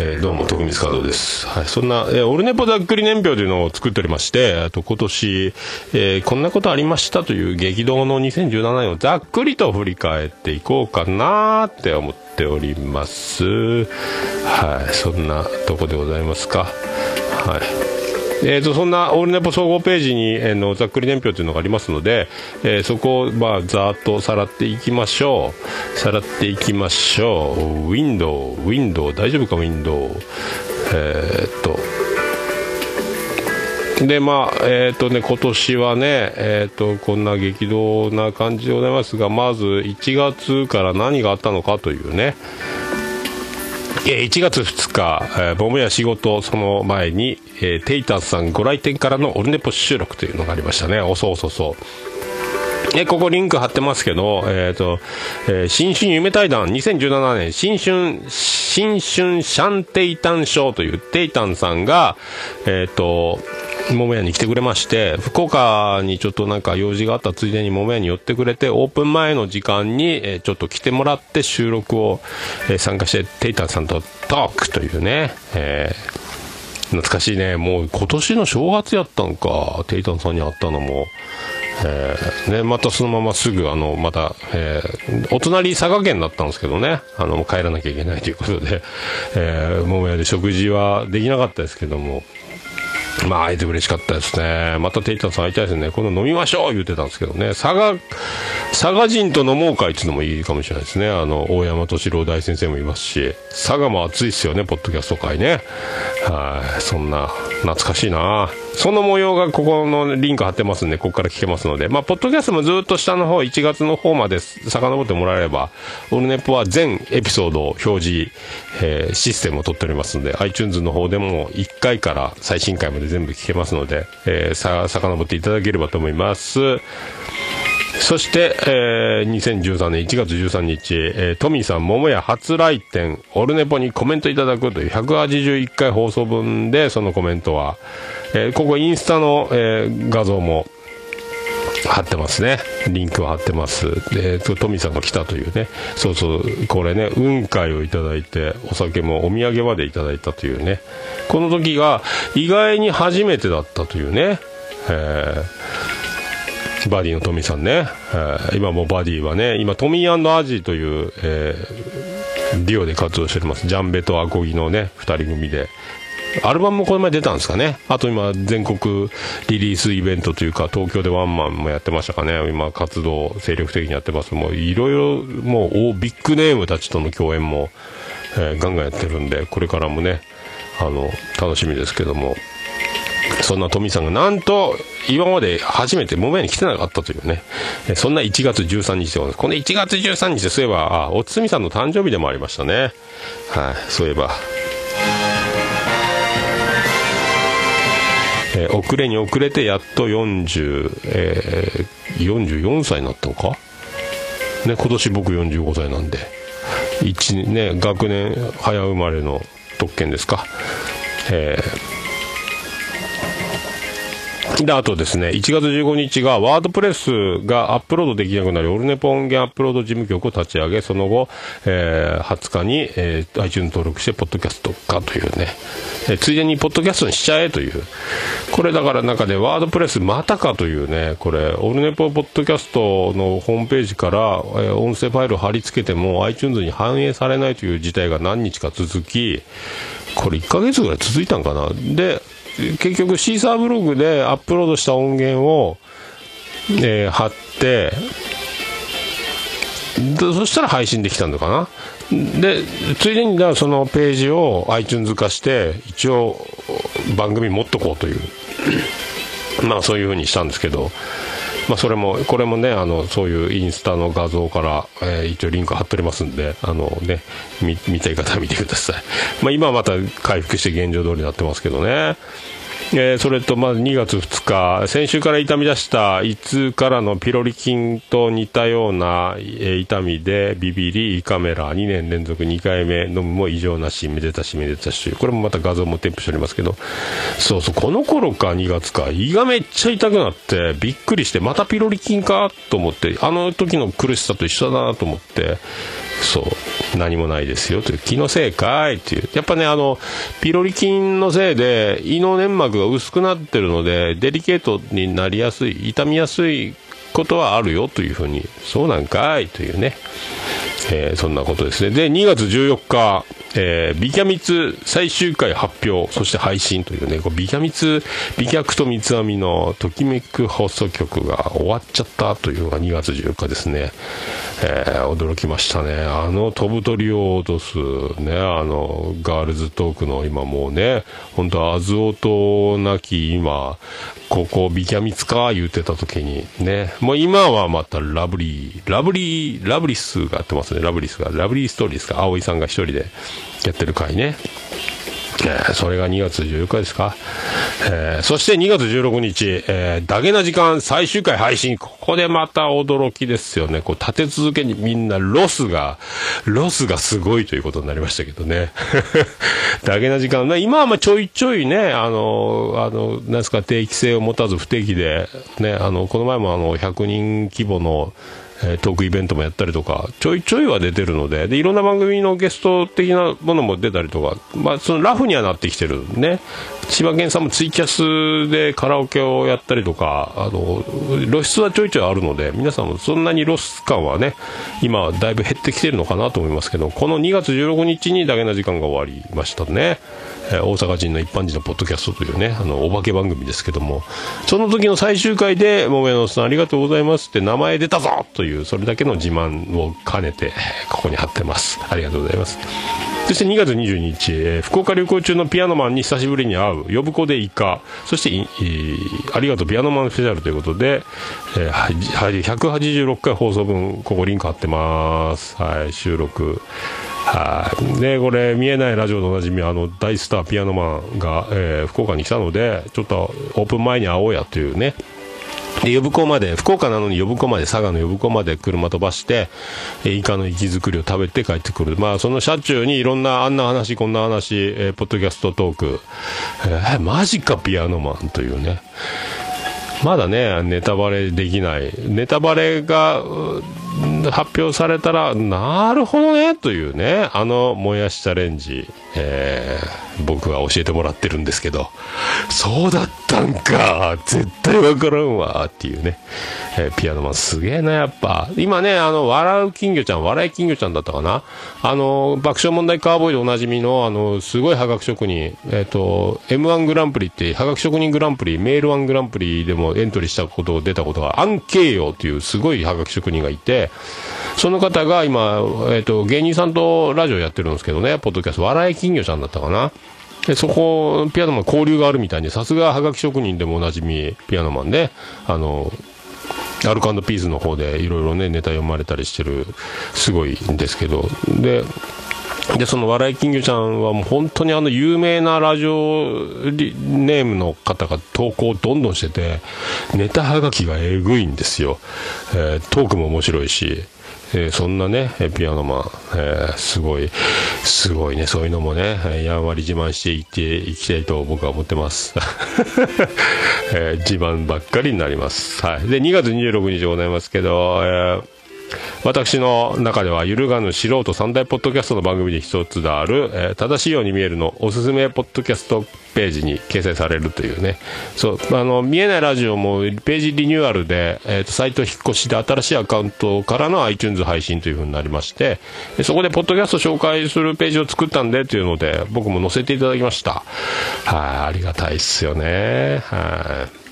えどうも徳光和夫です、はい、そんな、えーオルネポざっくり年表というのを作っておりましてあと今年、えーこんなことありましたという激動の2017年をざっくりと振り返っていこうかなって思っております。はいそんなとこでございますか。はい。えー、とそんなオールネポ総合ページに、えーのざっくり年表というのがありますので、えーそこを、まあ、ざーっとさらっていきましょう。さらっていきましょう。ウィンドウウィンドウ大丈夫かウィンドウえーっと。でまあえーっとね今年はねえーっとこんな激動な感じでございますがまず1月から何があったのかというね。1月2日、えー、ボムや仕事、その前に、えーテイタンさんご来店からのオルネポ収録というのがありましたね。おそうそうそう。えここリンク貼ってますけど、えっ、と、えー新春夢対談2017年新春、新春シャンテイタン賞というテイタンさんが、えっ、と、桃屋に来てくれまして、福岡にちょっとなんか用事があったついでに桃屋に寄ってくれて、オープン前の時間に、えちょっと来てもらって収録を、え参加して、テイタンさんとトークというね、え懐かしいね。もう今年の正月やったんか。テイタンさんに会ったのも。えーね、またそのまますぐ、あの、また、えーお隣佐賀県だったんですけどね、あの、帰らなきゃいけないということで、えー、桃屋で食事はできなかったですけども、まあ、会えて嬉しかったですね。またテイタンさん会いたいですね。この飲みましょう言ってたんですけどね。佐賀、佐賀人と飲もう会っていうのもいいかもしれないですね。あの、大山敏郎大先生もいますし、佐賀も熱いっすよね、ポッドキャスト会ね。はい、そんな、懐かしいなその模様がここのリンク貼ってますんで、ここから聞けますので、まあ、ポッドキャストもずっと下の方、1月の方まで遡ってもらえれば、オルネポは全エピソードを表示、えーシステムを取っておりますので、iTunes の方でも1回から最新回まで全部聞けますので、えーさ、遡っていただければと思います。そして、えー2013年1月13日、えートミーさん、桃屋初来店、オルネポにコメントいただくという181回放送分で、そのコメントは、えーここインスタの、えー画像も貼ってますね。リンクは貼ってます。で、とトミーさんが来たというね。そうそう、これね、雲海をいただいて、お酒もお土産までいただいたというね。この時が意外に初めてだったというね。えーバディのトミーさんね、えー今もバディはね、今トミーアジという、えーデュオで活動しております。ジャンベとアコギのね、二人組で。アルバムもこの前出たんですかね。あと今、全国リリースイベントというか、東京でワンマンもやってましたかね。今、活動精力的にやってます。もういろいろ、もう、ビッグネームたちとの共演も、えーガンガンやってるんで、これからもね、あの、楽しみですけども。そんなトミーさんがなんと、今まで初めて桃屋に来てなかったというね、そんな1月13日でございます。この1月13日でそういえば、あ、おつみさんの誕生日でもありましたね。はい、そういえば。えー遅れに遅れてやっと40、えー44歳になったのか？ね、今年僕45歳なんで、一ね、学年早生まれの特権ですか？えーで、あとですね、1月15日がワードプレスがアップロードできなくなり、オルネポ音源アップロード事務局を立ち上げ、その後、えー20日に、えー iTunes 登録して、ポッドキャスト化というね、えーついでにポッドキャストにしちゃえという、これだから中でワードプレスまたかというね、これ、オルネポポッドキャストのホームページから、えー音声ファイルを貼り付けても iTunes に反映されないという事態が何日か続き、これ1ヶ月ぐらい続いたんかな。で、結局シーサーブログでアップロードした音源を、えー貼って、そしたら配信できたのかな。で、ついでにだそのページを iTunes 化して、一応番組持っとこうという、まあそういうふうにしたんですけど、まあそれも、これもね、あの、そういうインスタの画像から、えー一応リンク貼っておりますんで、あのね、見たい方は見てください。まあ今はまた回復して現状通りになってますけどね。えーそれと、まず2月2日、先週から痛み出した胃痛からのピロリ菌と似たような、えー痛みでビビり胃カメラ2年連続2回目飲むも異常なし、めでたしめでたし、これもまた画像も添付しておりますけど、そうそう、この頃か2月か、胃がめっちゃ痛くなって、びっくりして、またピロリ菌かと思って、あの時の苦しさと一緒だなと思って、そう、何もないですよという、気のせいかいっていう。やっぱね、あの、ピロリ菌のせいで、胃の粘膜が薄くなってるので、デリケートになりやすい、痛みやすいことはあるよというふうに、そうなんかいというね。えーそんなことですね。で、2月14日、えービキャミツ最終回発表、そして配信というね、こうビキャミツ、美脚と三つ編みのときめく放送局が終わっちゃったというのが2月14日ですね。えー驚きましたね。あの飛ぶ鳥を落とす、ね、あの、ガールズトークの今もうね、本当あずおとなき今、ここビキャミツか言ってた時にね、もう今はまたラブリー、ラブリー、ラブリスがやってますね、ラブリスが、ラブリーストーリーですか、葵さんが一人でやってる回ね。えーそれが2月14日ですか。えーそして2月16日、えーダゲな時間最終回配信。ここでまた驚きですよね。こう立て続けにみんなロスが、ロスがすごいということになりましたけどね。ダゲな時間、ね、今はまあちょいちょいね、あの、あの、なんですか、定期性を持たず不定期で、ね、あの、この前もあの、100人規模の、えートークイベントもやったりとか、ちょいちょいは出てるので、で、いろんな番組のゲスト的なものも出たりとか、まあ、そのラフにはなってきてるね。千葉県さんもツイキャスでカラオケをやったりとか、あの、露出はちょいちょいあるので、皆さんもそんなにロス感はね、今はだいぶ減ってきてるのかなと思いますけど、この2月16日にだけな時間が終わりましたね。大阪人の一般人のポッドキャストというね、あの、お化け番組ですけども、その時の最終回で、もめのさんありがとうございますって名前出たぞという、それだけの自慢を兼ねて、ここに貼ってます。ありがとうございます。そして2月22日、えー福岡旅行中のピアノマンに久しぶりに会う、呼ぶ子でイカ、そしてい、ありがとうピアノマンスペシャルということで、えー、186回放送分、ここリンク貼ってます。はい、収録。はい。で、これ、見えないラジオのおなじみ、あの、大スターピアノマンが、えー福岡に来たので、ちょっとオープン前に会おうやというね。で、呼子まで、福岡なのに呼子まで、佐賀の呼子まで車飛ばして、えーイカの生き作りを食べて帰ってくる。まあ、その車中にいろんな、あんな話、こんな話、えーポッドキャストトーク、えーマジかピアノマンというね。まだね、ネタバレできない。ネタバレが発表されたら、なるほどね、というね、あの、もやしチャレンジ、えー僕は教えてもらってるんですけど、そうだったんか、絶対わからんわ、っていうね、えーピアノマンすげえな、やっぱ。今ね、あの、笑う金魚ちゃん、笑い金魚ちゃんだったかなあの、爆笑問題カーボーイでおなじみの、あの、すごいハガキ職人、えっ、と、M1 グランプリって、ハガキ職人グランプリ、メール1グランプリでもエントリーしたこと、出たことが、アンケイヨというすごいハガキ職人がいて、その方が今、えっ、と、芸人さんとラジオやってるんですけどね、ポッドキャスト、笑い金魚ちゃんだったかな。でそこ、ピアノマン交流があるみたいに、さすがはがき職人でもおなじみ、ピアノマンで、あの、アルコピースの方でいろいろね、ネタ読まれたりしてる、すごいんですけど、で、で、その笑い金魚ちゃんはもう本当にあの有名なラジオネームの方が投稿をどんどんしてて、ネタはがきがえぐいんですよ。えートークも面白いし、えーそんなね、ピアノマン、えーすごい、すごいね、そういうのもね、やんわり自慢していっていきたいと僕は思ってます。えー自慢ばっかりになります。はい。で、2月26日でございますけど、えー私の中では揺るがぬ素人三大ポッドキャストの番組で一つである、えー正しいように見えるのおすすめポッドキャストページに掲載されるというね。そうあの見えないラジオもページリニューアルで、えーとサイト引っ越しで新しいアカウントからの iTunes 配信という風になりましてそこでポッドキャスト紹介するページを作ったんでというので僕も載せていただきました。はいありがたいっすよね。はい。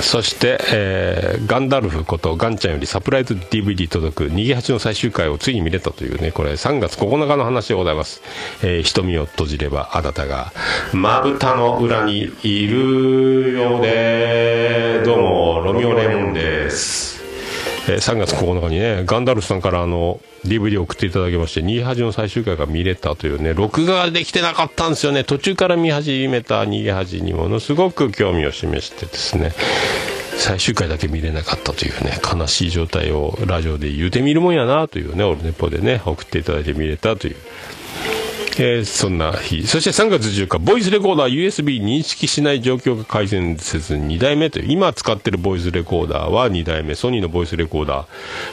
そして、えーガンダルフことガンちゃんよりサプライズ DVD 届く逃げ鉢の最終回をついに見れたというねこれ3月9日の話でございます、えー瞳を閉じればあなたがまぶたの裏にいるようでどうもロミオレモンです。えー3月9日にね、ガンダルフさんからあの、DVD を送っていただきまして、逃げ恥の最終回が見れたというね、録画できてなかったんですよね。途中から見始めた逃げ恥にものすごく興味を示してですね、最終回だけ見れなかったというね、悲しい状態をラジオで言うてみるもんやなというね、オルネポでね、送っていただいて見れたという。えーそんな日。そして3月14日、ボイスレコーダー USB 認識しない状況が改善せず2代目という、今使ってるボイスレコーダーは2代目、ソニーのボイスレコーダー。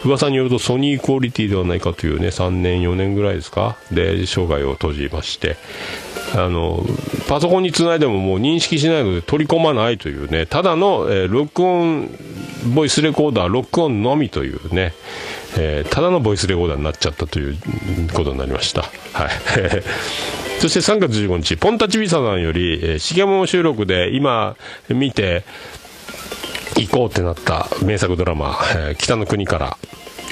噂によるとソニークオリティではないかというね、3年、4年ぐらいですか？で、生涯を閉じまして、あの、パソコンにつないでももう認識しないので取り込まないというね、ただの、えー録音、ボイスレコーダー、録音のみというね、えーただのボイスレコーダーになっちゃったということになりました。はい。そして3月15日、ポンタチビサさんより、えー、しげも収録で今見て行こうってなった名作ドラマ、えー北の国から、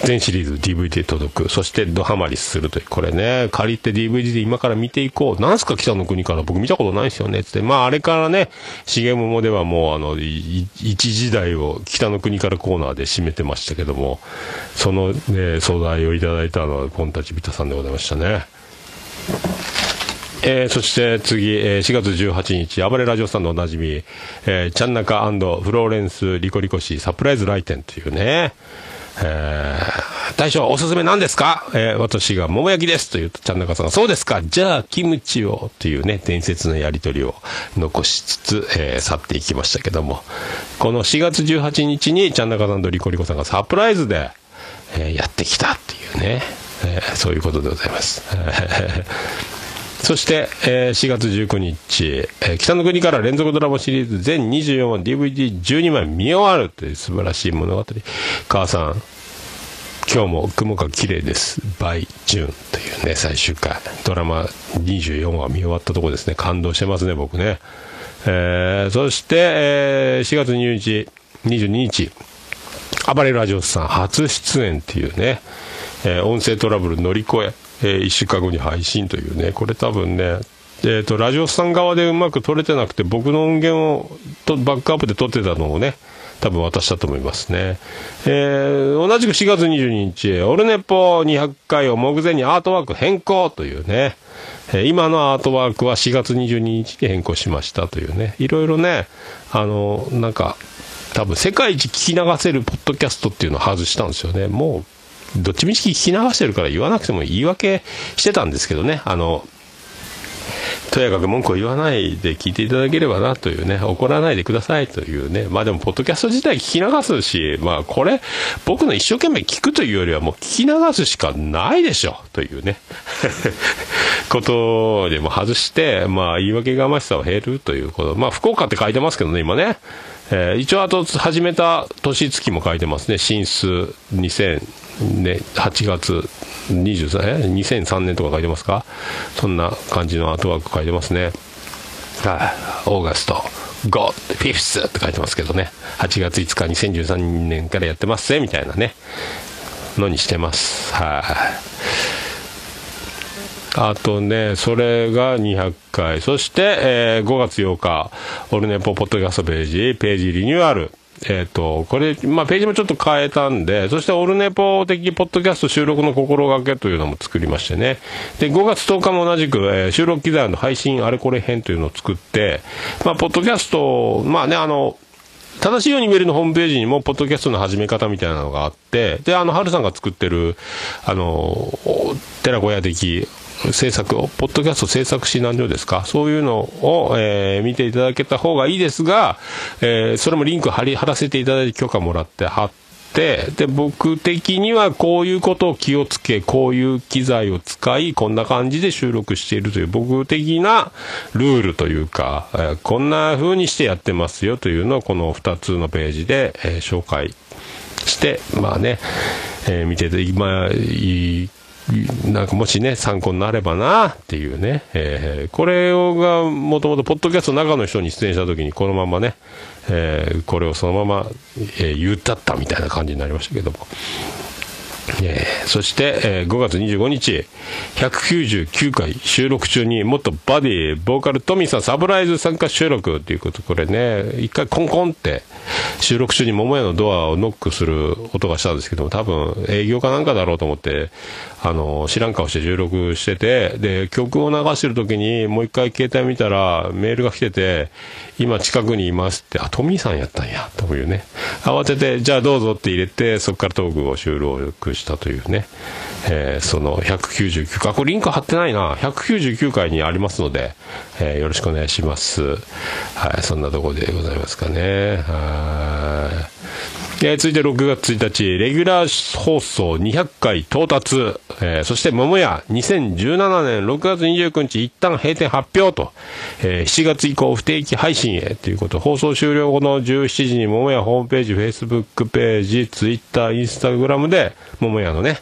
全シリーズ DVD 届く。そしてドハマりするという。これね、借りて DVD で今から見ていこう。なんすか北の国から僕見たことないですよね。つって。まああれからね、しげももではもうあの、一時代を北の国からコーナーで締めてましたけども、そのね、素材をいただいたのはポンタチビタさんでございましたね。えーそして次、えー4月18日、暴れラジオさんのおなじみ、えー、チャンナカフローレンスリコリコシサプライズ来店というね、えー大将おすすめ何ですか、えー私が桃焼きですと言うと、チャンナカさんが、そうですか。じゃあキムチをというね、伝説のやりとりを残しつつ、えー去っていきましたけども、この4月18日にチャンナカさんとリコリコさんがサプライズで、えーやってきたっていうね、えーそういうことでございます。そして、えー4月19日、えー北の国から連続ドラマシリーズ全24話 DVD12 枚見終わるという素晴らしい物語。母さん、今日も雲が綺麗です。バイ・ジュンというね、最終回。ドラマ24話見終わったところですね。感動してますね、僕ね。えーそして、えー4月20日、22日、暴れるラジオスさん初出演っていうね、えー音声トラブル乗り越ええ1週間後に配信というね、これ多分ね、えー、とラジオさん側でうまく撮れてなくて、僕の音源をとバックアップで撮ってたのをね、多分渡したと思いますね。えー同じく4月22日、オルネポ200回を目前にアートワーク変更というね、えー今のアートワークは4月22日に変更しましたというね、いろいろね、あの、なんか、多分世界一聞き流せるポッドキャストっていうのを外したんですよね。もう、どっちみち聞き流してるから言わなくても言い訳してたんですけどね、あの、とやかく文句を言わないで聞いていただければなというね、怒らないでくださいというね、まあでも、ポッドキャスト自体聞き流すし、まあこれ、僕の一生懸命聞くというよりはもう聞き流すしかないでしょというね、ことでも外して、まあ言い訳がましさは減るということ、まあ福岡って書いてますけどね、今ね。えー一応あと始めた年月も書いてますね、新数2000ね、8月23え2003年とか書いてますか？そんな感じのアートワーク書いてますね。はい。オーガスト。5 5th って書いてますけどね。8月5日2013年からやってますぜみたいなね。のにしてます。はい。あとね、それが200回。そして、えー5月8日、オルネポポッドキャストページ、ページリニューアル。えっ、と、これ、まあ、ページもちょっと変えたんで、そしてオルネポ的ポッドキャスト収録の心がけというのも作りましてね。で、5月10日も同じく、えー収録機材の配信あれこれ編というのを作って、まあ、ポッドキャスト、まあね、あの、正しいように見えるのホームページにも、ポッドキャストの始め方みたいなのがあって、で、あの、ハルさんが作ってる、あの、寺小屋的制作を、ポッドキャスト制作指南所ですか、そういうのを、えー見ていただけた方がいいですが、えーそれもリンク貼り、貼らせていただいて許可もらって貼って、で、僕的にはこういうことを気をつけ、こういう機材を使い、こんな感じで収録しているという、僕的なルールというか、えーこんな風にしてやってますよというのを、この2つのページで、え紹介して、まあね、え見てて、今、いいなんかもしね、参考になればなっていうね、えーこれをがもともと、ポッドキャストの中の人に出演したときに、このままね、えーこれをそのまま、えー言ったったみたいな感じになりましたけども。えーそして、えー5月25日、199回収録中に、元バディ、ボーカルトミーさんサプライズ参加収録っていうこと、これね、一回コンコンって、収録中に桃屋のドアをノックする音がしたんですけども、多分営業かなんかだろうと思って、あの、知らん顔して収録してて、で、曲を流してる時に、もう一回携帯見たら、メールが来てて、今近くにいますって、あ、トミーさんやったんや、というね。慌てて、じゃあどうぞって入れて、そこからトークを収録したというね。えーその199回、これリンク貼ってないな。199回にありますので、えーよろしくお願いします。はい、そんなところでございますかね。はい。えー続いて6月1日、レギュラー放送200回到達、えーそして桃屋2017年6月29日一旦閉店発表と、えー7月以降不定期配信へということ、放送終了後の17時に桃屋ホームページ、Facebook ページ、Twitter、Instagram で桃屋のね、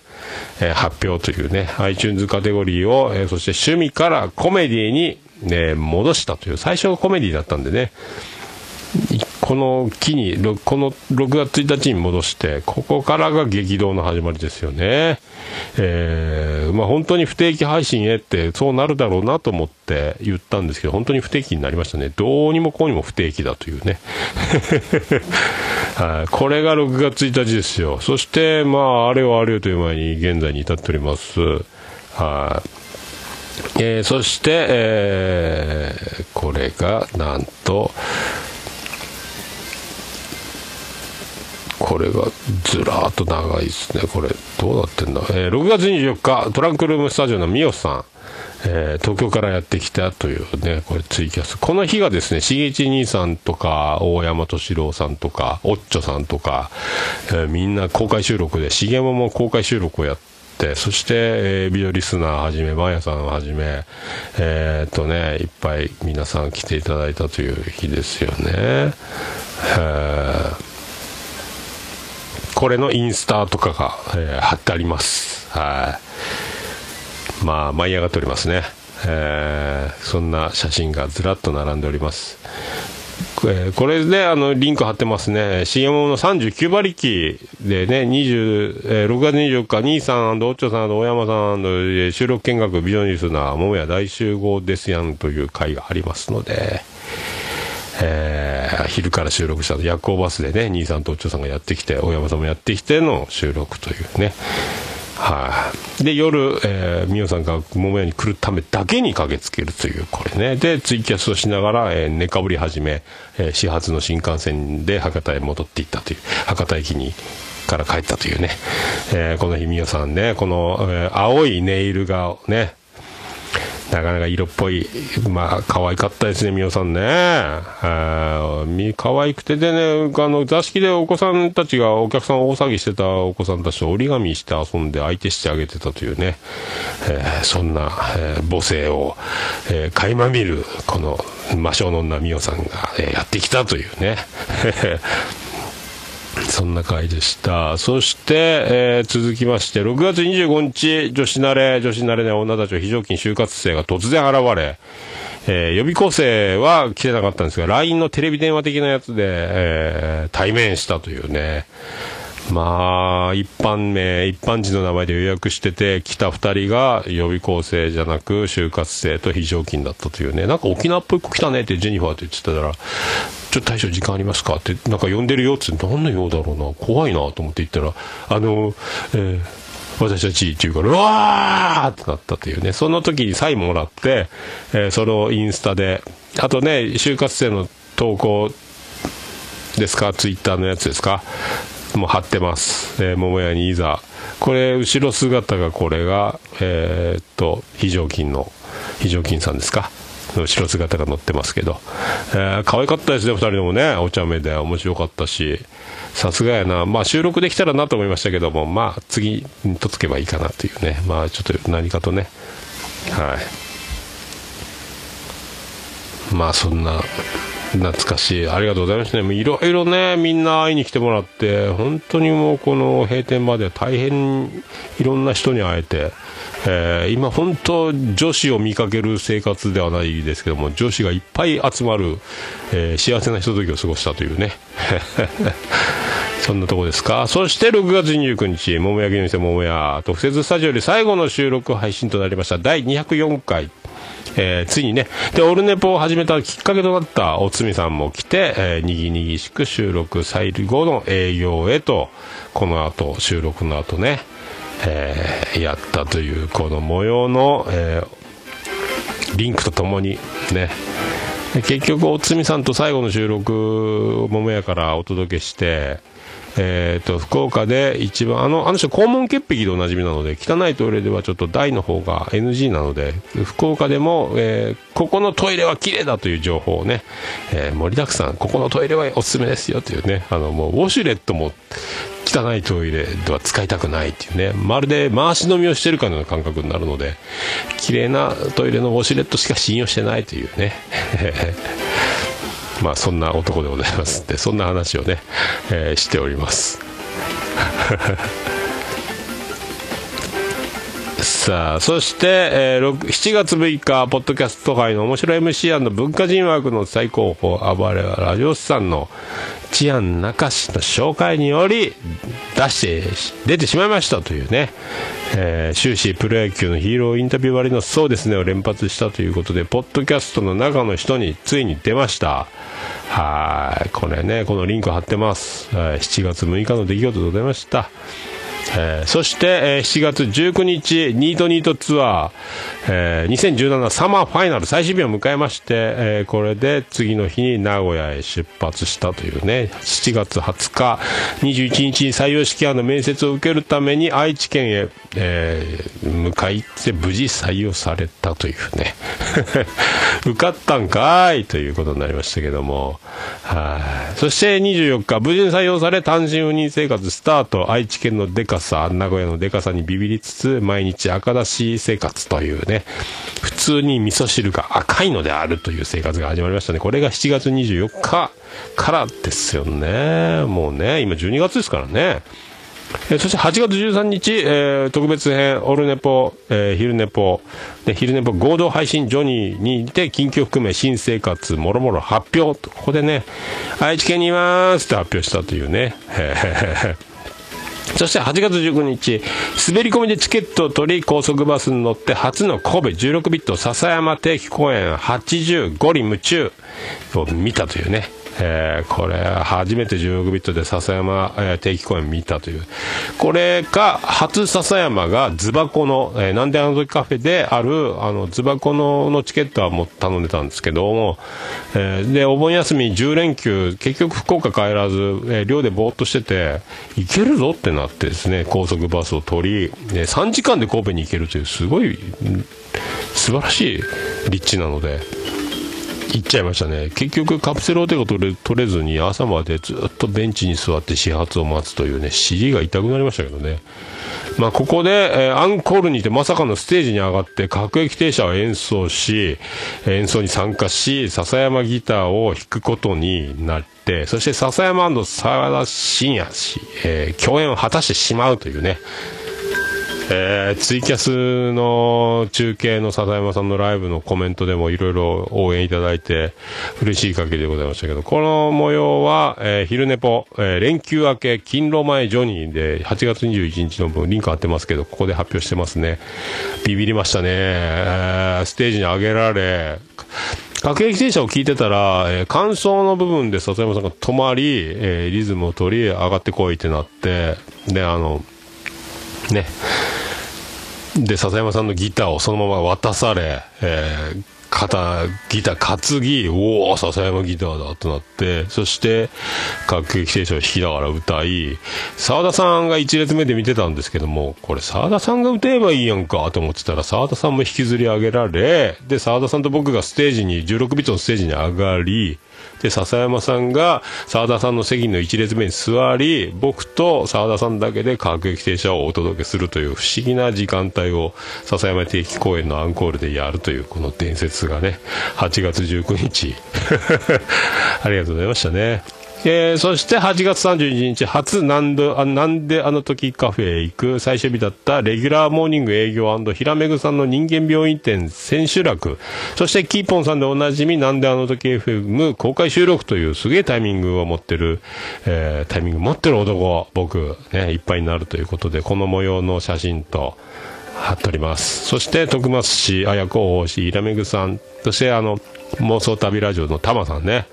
えー発表というね、iTunes カテゴリーを、えーそして趣味からコメディに、ね、戻したという、最初はコメディだったんでね、いこの木に、この6月1日に戻して、ここからが激動の始まりですよね。えーまあ本当に不定期配信へって、そうなるだろうなと思って言ったんですけど、本当に不定期になりましたね。どうにもこうにも不定期だというね。はい、これが6月1日ですよ。そして、まあ、あれはあれよという前に現在に至っております。はい。えーそして、えーこれがなんと、これがずらーっと長いですね、これ、どうなってんだ、えー6月24日、トランクルームスタジオのミオさん、えー東京からやってきたというね、これツイキャス、この日がですね、しげち兄さんとか、大山敏郎さんとか、おっちょさんとか、えーみんな公開収録で、しげもも公開収録をやって、そして、えービデオリスナーはじめ、マヤさんはじめ、えーっとね、いっぱい皆さん来ていただいたという日ですよね。えーこれのインスタとかが、えー貼ってあります。はい。まあ、舞い上がっておりますね。えーそんな写真がずらっと並んでおります。えーこれで、あの、リンク貼ってますね。CM の39馬力でね、20、えー6月24日、兄さん、おっちょさん、大山さん、えー収録見学、ビジョンリスナー、桃屋大集合ですやんという会がありますので、えー昼から収録したと夜行バスでね、兄さんとおっちょさんがやってきて、大山さんもやってきての収録というね。はい、で、夜、えー、みおさんが桃屋に来るためだけに駆けつけるという、これね。で、ツイキャスをしながら、えー寝かぶり始め、えー始発の新幹線で博多へ戻っていったという、博多駅に、から帰ったというね。えーこの日、みおさんね、この、えー青いネイルがね、なかなか色っぽい、まあ、可愛かったですね、みおさんね。あーみ可愛くてでね、あの、座敷でお子さんたちが、お客さん大騒ぎしてたお子さんたちと折り紙して遊んで相手してあげてたというね、えーそんな、えー母性を、えー垣間見る、この、魔性の女みおさんが、えーやってきたというね。そんな回でした。そして、えー続きまして、6月25日、女子慣れ、女子慣れね、女たちは非常勤就活生が突然現れ、えー予備校生は来てなかったんですが、LINE のテレビ電話的なやつで、えー対面したというね。まあ、一般名、一般人の名前で予約してて、来た二人が予備校生じゃなく、就活生と非常勤だったというね。なんか沖縄っぽい子来たねってジェニファーって言ってたら、ちょっと大将時間ありますかって、なんか呼んでるよってって、何の用だろうな、怖いなと思って言ったら、あの、えー私たちっていうから、うわーってなったというね、その時にサインもらって、えーそれをインスタで、あとね、就活生の投稿ですか？ツイッターのやつですか？もう貼ってます、えー桃屋にいざ。これ後ろ姿がこれがえーっと非常勤の非常勤さんですか？後ろ姿が載ってますけど、えー可愛かったですね2人ともね。お茶目で面白かったし。さすがやな。まあ収録できたらなと思いましたけどもまあ次にとつけばいいかなというね。まあちょっと何かとね。はい。まあそんな懐かしいありがとうございましたねもういろいろねみんな会いに来てもらって本当にもうこの閉店まで大変いろんな人に会えて、えー今本当女子を見かける生活ではないですけども女子がいっぱい集まる、えー幸せなひとときを過ごしたというね そんなとこですか。そして6月29日、桃焼きの店桃屋特設スタジオより最後の収録配信となりました第204回。えーついにね、で、オルネポを始めたきっかけとなったおつみさんも来て、えーにぎにぎしく収録最後の営業へと、この後、収録の後ね、えーやったという、この模様の、えリンクとともにね、結局、おつみさんと最後の収録を桃屋からお届けして、えー、と福岡で一番あのあの人肛門潔癖でおなじみなので汚いトイレではちょっと大の方が NG なので福岡でも、えーここのトイレは綺麗だという情報をね、えー盛りだくさんここのトイレはおすすめですよというねあのもうウォシュレットも汚いトイレでは使いたくないっていうねまるで回し飲みをしてるかのような感覚になるので綺麗なトイレのウォシュレットしか信用してないというね。まあそんな男でございます。ってそんな話をね、えーしております。さあそして、えー7月6日ポッドキャスト界の面白い MC& 文化人枠の最高峰暴れはラジオスさんの治安中市の紹介により出して出てしまいましたというね、えー終始プロ野球のヒーローインタビュー割のそうですね。を連発したということでポッドキャストの中の人についに出ました。はい。これねこのリンク貼ってます、はい7月6日の出来事でございました。えーそして、えー7月19日、ニートニートツアー、えー2017サマーファイナル最終日を迎えまして、えーこれで次の日に名古屋へ出発したというね、7月20日、21日に採用試験の面接を受けるために愛知県へ、えー向かいって無事採用されたというね、受かったんかいということになりましたけども、はい。そして24日、無事に採用され単身赴任生活スタート、愛知県のデカさ、名古屋のデカさにビビりつつ、毎日赤だし生活というね、普通に味噌汁が赤いのであるという生活が始まりましたね。これが7月24日からですよね。もうね、今12月ですからね。えそして8月13日、えー特別編、オルネポ、えー昼ネポ、で昼ネポ合同配信ジョニーにて、近況含め新生活、もろもろ発表、ここでね、愛知県にいますって発表したというね。へーへへそして8月19日、滑り込みでチケットを取り、高速バスに乗って初の神戸16ビット笹山定期公演85里夢中を見たというね。えーこれ初めて16ビットで笹山、えー定期公演見たというこれが初笹山がズバコの、えーなんであの時カフェであるあのズバコののチケットはもう頼んでたんですけども、えーでお盆休み10連休結局福岡帰らず、えー寮でぼーっとしてて行けるぞってなってですね高速バスを取り、えー3時間で神戸に行けるというすごい素晴らしい立地なので。行っちゃいましたね。結局カプセルホテルが取れ取れずに朝までずっとベンチに座って始発を待つというね尻が痛くなりましたけどね。まあここで、えーアンコールにてまさかのステージに上がって各駅停車を演奏し演奏に参加し笹山ギターを弾くことになってそして笹山沢田信也氏、えー共演を果たしてしまうというね。えーツイキャスの中継の笹山さんのライブのコメントでもいろいろ応援いただいて嬉しい限りでございましたけど、この模様は、えー昼寝ぽ、えー連休明け、勤労前ジョニーで8月21日の分リンク貼ってますけど、ここで発表してますね。ビビりましたね。えーステージに上げられ、各駅停車を聞いてたら、えー感想の部分で笹山さんが止まり、えーリズムを取り、上がってこいってなって、で、あの、ね。で、笹山さんのギターをそのまま渡され、えー肩ギター担ぎおお笹山ギターだとなってそして各駅停車を弾きながら歌い澤田さんが1列目で見てたんですけどもこれ澤田さんが歌えばいいやんかと思ってたら澤田さんも引きずり上げられで澤田さんと僕がステージに16ビットのステージに上がりで笹山さんが沢田さんの席の1列目に座り僕と沢田さんだけで各駅停車をお届けするという不思議な時間帯を笹山定期公演のアンコールでやるというこの伝説がね8月19日。ありがとうございましたね。えー、そして8月31日初なんであなんであの時カフェへ行く？最終日だったレギュラーモーニング営業ひらめぐさんの人間病院店千秋楽そしてキーポンさんでおなじみなんであの時 FM 公開収録というすげえタイミングを持ってる、えー、タイミング持ってる男僕ねいっぱいになるということでこの模様の写真と貼っております。そして徳松氏綾子大石ひらめぐさん。そしてあの妄想旅ラジオのタマさんね、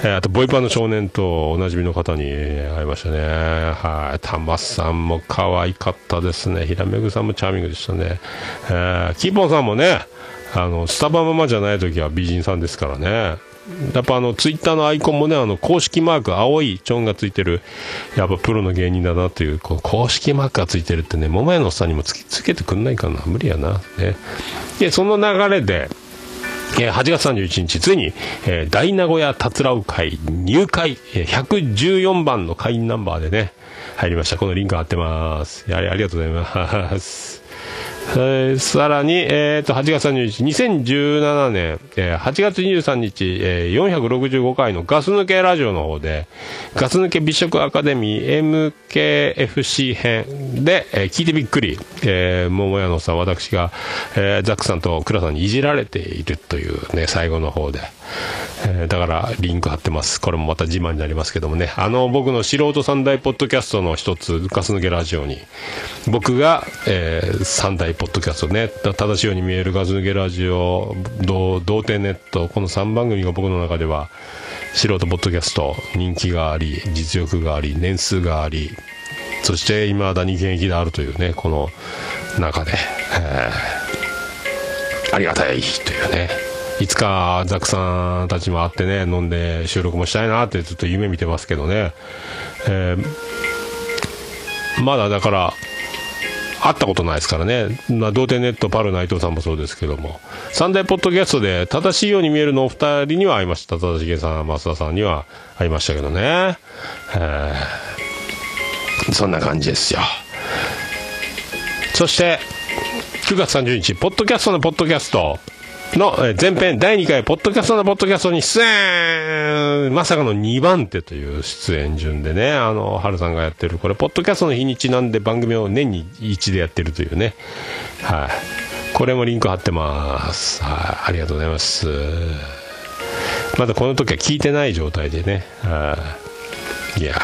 えー、あとボイパの少年とおなじみの方に会いましたね。はい。タマさんも可愛かったですね。ひらめぐさんもチャーミングでしたね、えー、キーポンさんもねあのスタバママじゃない時は美人さんですからね。やっぱあのツイッターのアイコンもね、あの公式マーク、青いチョンがついてる、やっぱプロの芸人だなっていう、この公式マークがついてるってね、桃屋のおっさんにもつつけてくんないかな、無理やな。ね。で、その流れで、えー、8月31日、ついに、えー、大名古屋たつらう会入会、えー、114番の会員ナンバーでね、入りました。このリンク貼ってます。ありがとうございます。えー、さらに、えー、と、8月30日、2017年、えー、8月23日、えー、465回のガス抜けラジオの方で、ガス抜け美食アカデミー MKFC 編で、えー、聞いてびっくり、えー、桃屋のさん、私が、えー、ザックさんと倉さんにいじられているというね、最後の方で、えー、だからリンク貼ってます。これもまた自慢になりますけどもね、あの、僕の素人三大ポッドキャストの一つ、ガス抜けラジオに、僕が、えー、三大ポッドキャストね、正しいように見えるガス抜けラジオ、童貞ネット、この3番組が僕の中では、素人ポッドキャスト、人気があり、実力があり、年数があり、そして未だに現役であるというね、この中で、ありがたいというね、いつかザクさんたちも会ってね、飲んで収録もしたいなってずっと夢見てますけどね、えー、まだだから、会ったことないですからね、まあ、童貞ネット、パル内藤さんもそうですけども、三大ポッドキャストで正しいように見えるのお二人には会いました、正しげさん、増田さんには会いましたけどね、えー、そんな感じですよ。そして、9月30日、ポッドキャストのポッドキャスト、の前編第2回、ポッドキャストのポッドキャストに出演まさかの2番手という出演順でね、あの、春さんがやってる、これ、ポッドキャストの日にちなんで番組を年に1でやってるというね。はい、これもリンク貼ってます。はい、ありがとうございます。まだこの時は聞いてない状態でね。はい、いや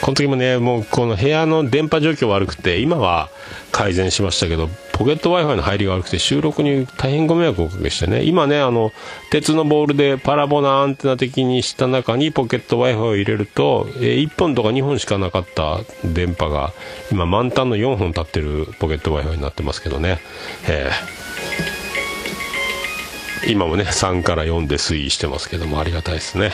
この時もね、もうこの部屋の電波状況悪くて、今は改善しましたけど、ポケット Wi-Fi の入りが悪くて収録に大変ご迷惑をおかけしてね、今ね、あの、鉄のボールでパラボナアンテナ的にした中にポケット Wi-Fi を入れると、えー、1本とか2本しかなかった電波が、今満タンの4本立ってるポケット Wi-Fi になってますけどね、えー、今もね、3から4で推移してますけども、ありがたいですね。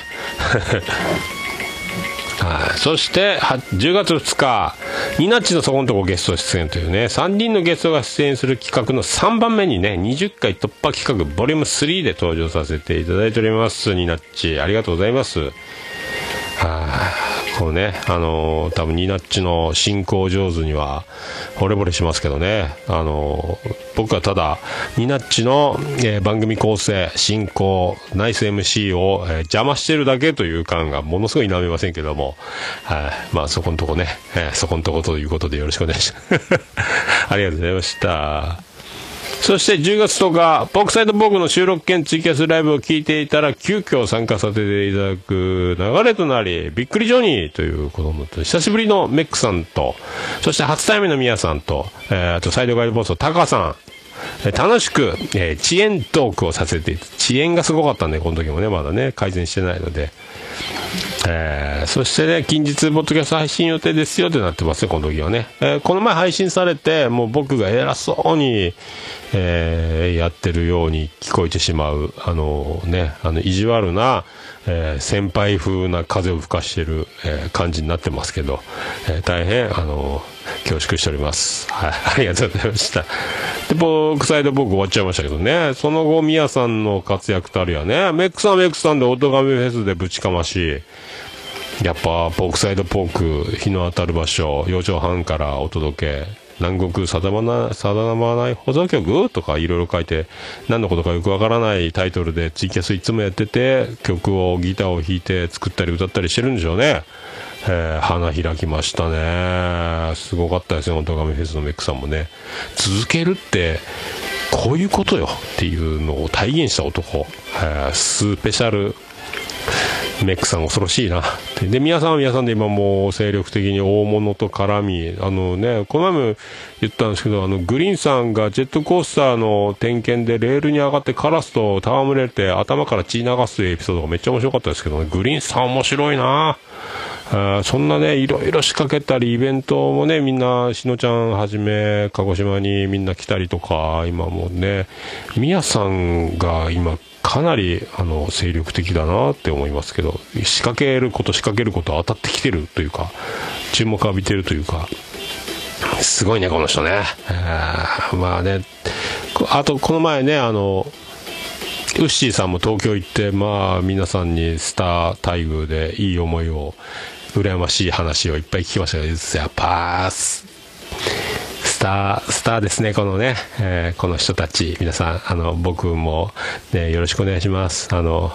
はい、そして10月2日ニナッチのそこのとこゲスト出演というね3人のゲストが出演する企画の3番目にね20回突破企画ボリューム3で登場させていただいておりますニナッチ。ありがとうございます。はい、こうね、あのー、多分ニナッチの進行上手には惚れ惚れしますけどね、あのー、僕はただ、ニナッチの、えー、番組構成、進行、ナイス MC を、えー、邪魔してるだけという感がものすごい否めませんけども、はい、まあそこのとこね、えー、そこのとこということでよろしくお願いします。ありがとうございました。そして10月10日、ポークサイドボーグの収録兼ツイキャスライブを聞いていたら、急遽参加させていただく流れとなり、びっくりジョニーという子供と、久しぶりのメックさんと、そして初対面のミヤさんと、えー、あとサイドガイドボスのタカさん、楽しく、えー、遅延トークをさせて、遅延がすごかったんで、この時もね、まだね、改善してないので。えー、そしてね、近日、ポッドキャスト配信予定ですよってなってますね、この時はね。えー、この前配信されて、もう僕が偉そうに、えーやってるように聞こえてしまう、あのね、あの、意地悪な、えー先輩風な風を吹かしてる、えー感じになってますけど、えー大変、あの恐縮しております。はい、ありがとうございました。で、僕、サイド僕終わっちゃいましたけどね、その後、ミヤさんの活躍たるやね、メックさんメックさんで、オトガメフェスでぶちかまし、やっぱ、ポークサイドポーク、日の当たる場所、4畳半からお届け、南国定まな定まない保存曲とかいろいろ書いて、何のことかよくわからないタイトルでツイキャスいつもやってて、曲をギターを弾いて作ったり歌ったりしてるんでしょうね。えー花開きましたね。すごかったですよ、オトガメフェスのメックさんもね。続けるって、こういうことよっていうのを体現した男、えースペシャルメックさん恐ろしいな。で、皆さんは皆さんで今もう精力的に大物と絡み、あのね、この前も言ったんですけど、あの、グリーンさんがジェットコースターの点検でレールに上がってカラスと戯れて頭から血流すというエピソードがめっちゃ面白かったですけどね、グリーンさん面白いなあそんなね、いろいろ仕掛けたり、イベントもね、みんな、しのちゃんはじめ、鹿児島にみんな来たりとか、今もね、みやさんが今、かなり、あの、精力的だなって思いますけど、仕掛けること、仕掛けること当たってきてるというか、注目浴びてるというか、すごいね、この人ね。えまあね、あと、この前ね、あの、ウッシーさんも東京行って、まあ、皆さんにスター待遇でいい思いを、羨ましい話をいっぱい聞きましたけど、やっぱ、スス。ター、スターですね、このね、えーこの人たち、皆さん、あの、僕も、ね、よろしくお願いします。あの、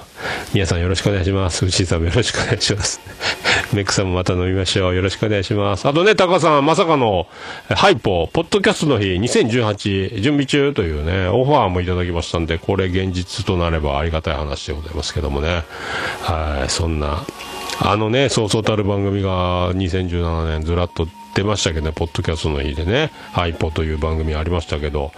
皆さんよろしくお願いします。ウッシーさんもよろしくお願いします。メックさんもまた飲みましょう。よろしくお願いします。あとね、タカさん、まさかの、ハイポ、ポッドキャストの日2018準備中というね、オファーもいただきましたんで、これ現実となればありがたい話でございますけどもね。はい、そんな、あのね、そうそうたる番組が2017年ずらっと出ましたけどね、ポッドキャストの日でね、ハイポという番組ありましたけど、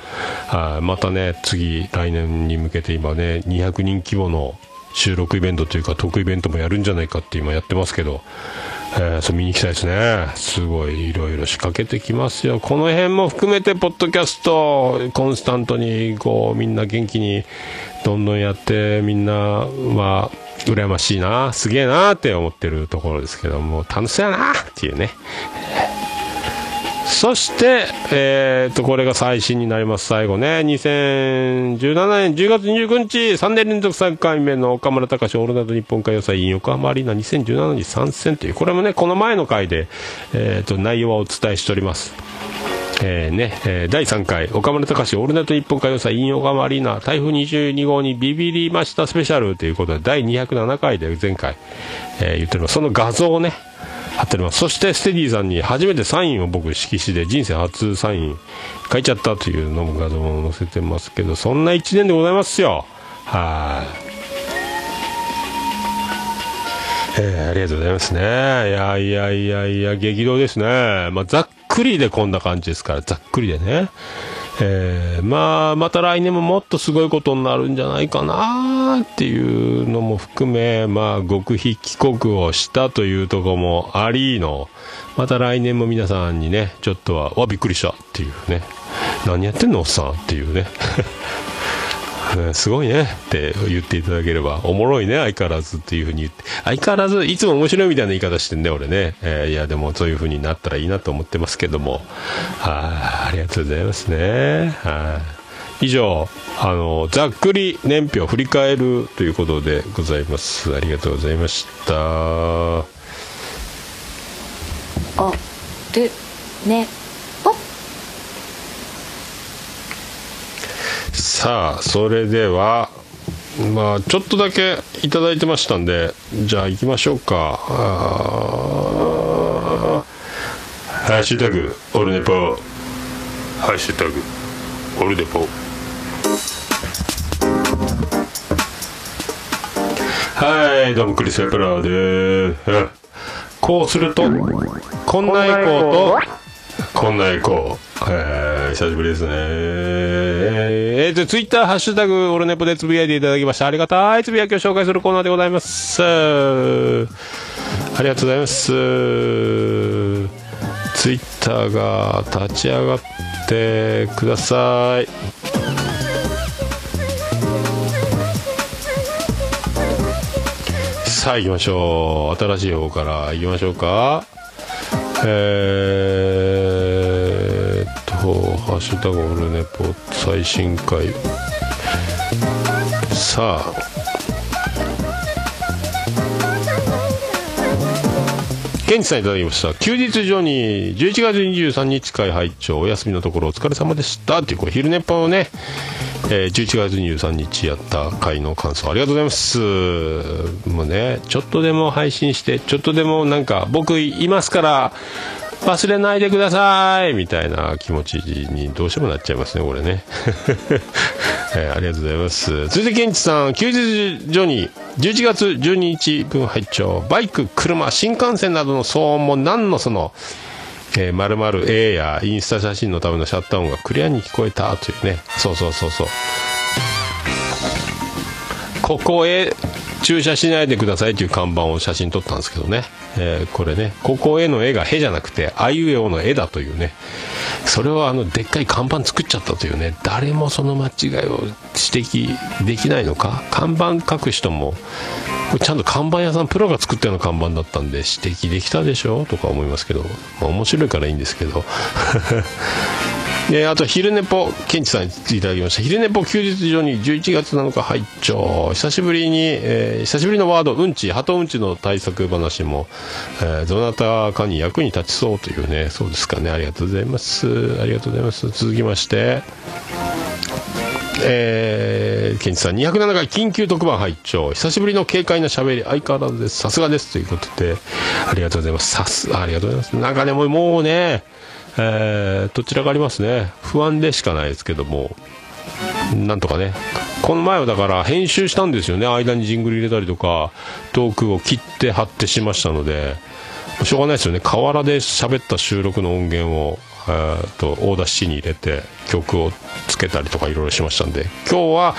はいまたね、次、来年に向けて今ね、200人規模の収録イベントというか、トークイベントもやるんじゃないかって今やってますけど、えーそれ見に行きたいですね。すごいいろいろ仕掛けてきますよ。この辺も含めて、ポッドキャスト、コンスタントに、こう、みんな元気に、どんどんやって、みんなは、羨ましいな、すげえなって思ってるところですけども、楽しそうやなっていうね。そして、えー、と、これが最新になります。最後ね、2017年10月29日、3年連続3回目の岡村隆史オールナイト日本歌謡祭 in 横浜アリーナ2017に参戦という、これもね、この前の回で、えー、と、内容はお伝えしております。えーね、えー第3回、岡村隆史オールナイト日本歌謡祭 in 横浜アリーナ台風22号にビビりましたスペシャルということで、第207回で前回、えー言っております。その画像をね、貼っております。そして、ステディさんに初めてサインを僕、色紙で人生初サイン書いちゃったというのも画像も載せてますけど、そんな1年でございますよ。はい。えーありがとうございますね。いやいやいやいや、激動ですね。まあ、ざっくりでこんな感じですから、ざっくりでね。えーまあ、また来年ももっとすごいことになるんじゃないかなっていうのも含め、まあ、極秘帰国をしたというところもありの、また来年も皆さんにね、ちょっとは、わ、びっくりしたっていうね、何やってんのおっさんっていうね。ねすごいねって言っていただければ、おもろいね、相変わらずっていうふうに言って、相変わらずいつも面白いみたいな言い方してんね、俺ね。えーいや、でもそういうふうになったらいいなと思ってますけども、はい、ありがとうございますね。はい。以上、あの、ざっくり年表を振り返るということでございます。ありがとうございました。あるね。ぽさあそれではまあちょっとだけいただいてましたんでじゃあ行きましょうか。ハッシュタグオルネポ。ハッシュタグオルネポはいどうもクリス・ペプラーですこうするとこんなエコーとこんなエコー。えー、久しぶりですね。えー、と、ツイッター、ハッシュタグ、オルネポでつぶやいていただきました。ありがたいつぶやきを紹介するコーナーでございます。ありがとうございます。ツイッターが立ち上がってください。さあ行きましょう。新しい方から行きましょうか。えー、っと「ハッシュタグオルネポ」最新回。さあケンチさんいただきました。休日上に11月23日会拝聴。お休みのところお疲れ様でした。っていうこう昼寝っぱをね、えー、11月23日やった会の感想ありがとうございます。もうねちょっとでも配信してちょっとでもなんか僕いますから忘れないでください。みたいな気持ちにどうしてもなっちゃいますねこれね、えー、ありがとうございます。続いてケンチさん休日ジョニー11月12日分拝聴バイク車新幹線などの騒音も何のそのえー、〇〇 A やインスタ写真のためのシャッター音がクリアに聞こえたというね。そうそうそうそう。ここへ駐車しないでくださいという看板を写真撮ったんですけどね、えー、これねここへの絵が「へ」じゃなくて「あいうえお」の「絵」だというね。それをあのでっかい看板作っちゃったというね。誰もその間違いを指摘できないのか。看板書く人もちゃんと看板屋さんプロが作ったような看板だったんで指摘できたでしょとか思いますけど、まあ、面白いからいいんですけど。えー、あと昼寝ぽケンチさんにいただきました。昼寝ぽ休日上に11月7日拝聴。久しぶりに、えー、久しぶりのワードうんち鳩うんちの対策話も、えー、どなたかに役に立ちそうというねそうですかね。ありがとうございます。ありがとうございます。続きましてえー、ケンチさん207回緊急特番拝聴。久しぶりの軽快な喋り相変わらずです。さすがです。ということでありがとうございます。さすありがとうございます。なんかねもうもうねえー、どちらかありますね。不安でしかないですけども。なんとかね。この前はだから編集したんですよね。間にジングル入れたりとかトークを切って貼ってしましたので。しょうがないですよね。河原で喋った収録の音源をえーとオーダー C に入れて曲をつけたりとかいろいろしましたんで。今日は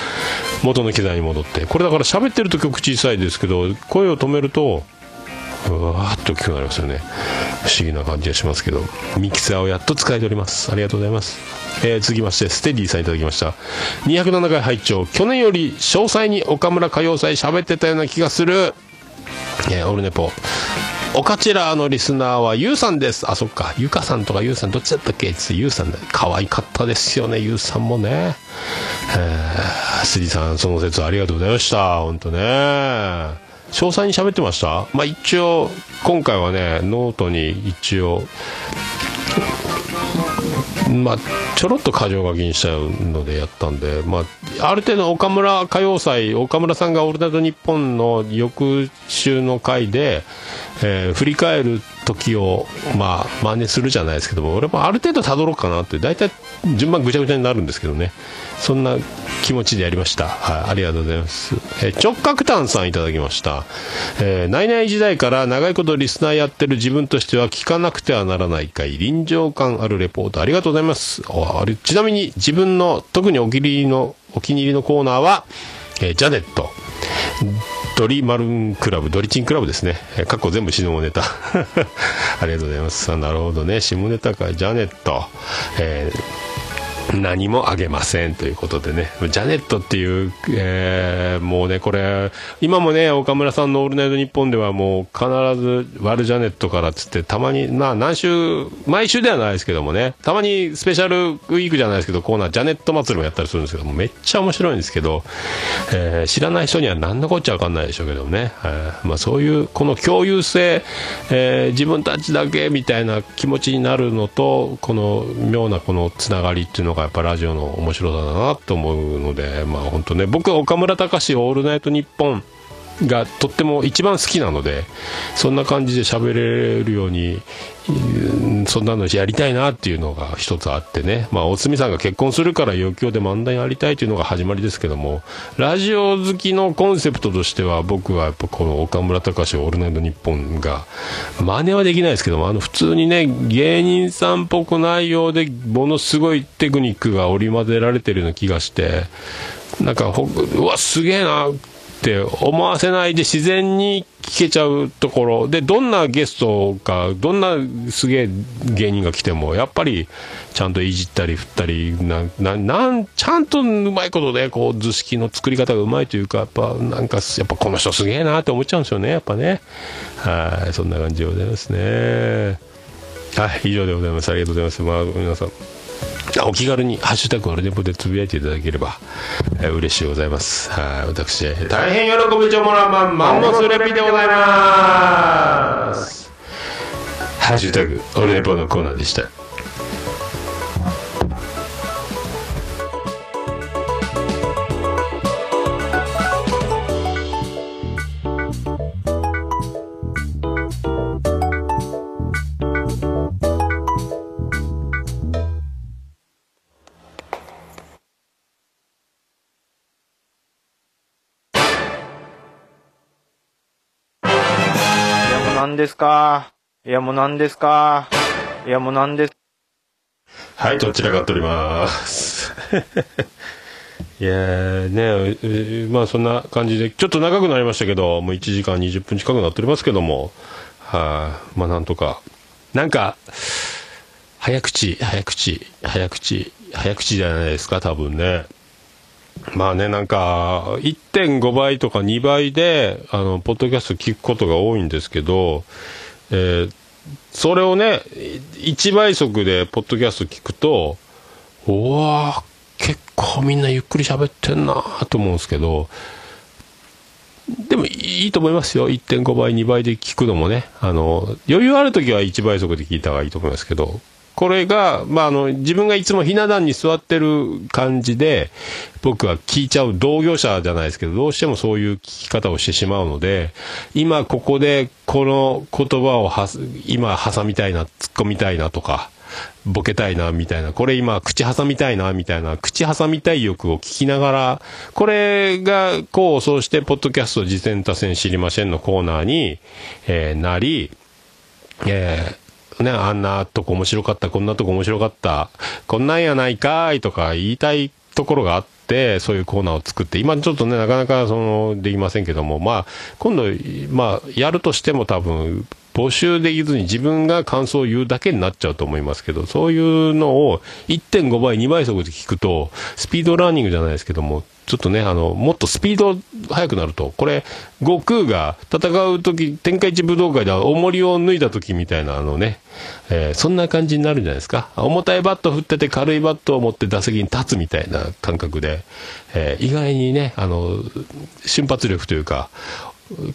元の機材に戻って。これだから喋ってると曲小さいですけど声を止めるとわーっと大きくなりますよね不思議な感じがしますけどミキサーをやっと使えておりますありがとうございます、えー、続きましてステディさんいただきました207回拝聴去年より詳細に岡村歌謡祭喋ってたような気がするえー、オルネポおかちらのリスナーはゆうさんです。あ、そっか。ゆかさんとかゆうさん、どっちだったっけ？つってゆうさんだ。可愛かったですよね、ゆうさんもね。えー、スリさん、その説ありがとうございました。ほんとね。詳細に喋ってました？まあ一応、今回はね、ノートに一応、まあ、ちょろっと過剰書きにしちゃうのでやったんで、まあ、ある程度岡村歌謡祭岡村さんが「オールナイトニッポン」の翌週の回で、えー、振り返る時をまあ真似するじゃないですけども俺もある程度たどろうかなって大体順番ぐちゃぐちゃになるんですけどねそんな気持ちでやりました。はい、ありがとうございます。えー、直角炭さんいただきました。えー、ナイナイ時代から長いことリスナーやってる自分としては聞かなくてはならない回、臨場感あるレポートありがとうございます。あれちなみに自分の特にお気に入りの、お気に入りのコーナーは、えー、ジャネット。ドリマルンクラブ、ドリチンクラブですね。えー、過去全部下ネタ。ありがとうございます。なるほどね。下ネタか、ジャネット。えー何もあげませんということでね、ジャネットっていう、えー、もうね、これ、今もね、岡村さんのオールナイトニッポンではもう必ずワルジャネットからっつって、たまに、まあ何週、毎週ではないですけどもね、たまにスペシャルウィークじゃないですけど、コーナー、ジャネット祭りもやったりするんですけど、めっちゃ面白いんですけど、えー、知らない人には何のこっちゃわかんないでしょうけどね、えー、まあそういう、この共有性、えー、自分たちだけみたいな気持ちになるのと、この妙なこのつながりっていうのがやっぱラジオの面白さだなと思うので、まあ本当ね、僕は岡村隆史オールナイトニッポンがとっても一番好きなので、そんな感じで喋れるように、そんなのやりたいなっていうのが一つあってね。まあ、おつみさんが結婚するから余興で漫談やりたいというのが始まりですけども、ラジオ好きのコンセプトとしては、僕はやっぱこの岡村隆史オールナイトニッポンが、真似はできないですけども、あの普通にね、芸人さんっぽくないようで、ものすごいテクニックが織り交ぜられてるような気がして、なんかほ、うわ、すげえな、って思わせないで自然に聞けちゃうところ。でどんなゲストかどんなすげえ芸人が来てもやっぱりちゃんといじったり振ったりなんちゃんとうまいことでこう図式の作り方がうまいというかやっぱなんかやっぱこの人すげえなって思っちゃうんですよねやっぱね。はいそんな感じでございますね。はい以上でございます。ありがとうございます。まあ皆さん。お気軽に「ハッシュタグオルネポ」でつぶやいていただければ、えー嬉しいございます。はい私大変喜びちょもらまんマンモスレピでございます。ハッシュタグオルネポのコーナーでした何ですか？いやもう何ですか？いやもう何です？はいどちらかっております。いやーねうまあそんな感じでちょっと長くなりましたけどもう1時間20分近くなっておりますけども。はい、まあなんとか。なんか早口早口早口早口じゃないですか多分ねまあねなんか1.5倍とか2倍であのポッドキャスト聞くことが多いんですけど、えーそれをね1倍速でポッドキャスト聞くとうわ結構みんなゆっくり喋ってんなと思うんですけどでもいいと思いますよ。1.5倍2倍で聞くのもね。あの余裕ある時は1倍速で聞いた方がいいと思いますけど。これが、まあ、あの自分がいつもひな壇に座ってる感じで僕は聞いちゃう同業者じゃないですけどどうしてもそういう聞き方をしてしまうので今ここでこの言葉をはす今挟みたいな突っ込みたいなとかボケたいなみたいなこれ今口挟みたいなみたいな口挟みたい欲を聞きながらこれがこうそうしてポッドキャスト次戦多戦知りませんのコーナーに、えーなりえーね、あんなとこ面白かった、こんなとこ面白かった、こんなんやないかいとか言いたいところがあって、そういうコーナーを作って、今ちょっとね、なかなかその、できませんけども、まあ、今度、まあ、やるとしても多分、募集できずに自分が感想を言うだけになっちゃうと思いますけど、そういうのを1.5倍、2倍速で聞くと、スピードラーニングじゃないですけども、ちょっとね、あの、もっとスピード速くなると、これ、悟空が戦う時天下一武道会では重りを脱いだ時みたいな、あのね、えーそんな感じになるんじゃないですか？重たいバット振ってて軽いバットを持って打席に立つみたいな感覚で、えー意外にね、あの、瞬発力というか、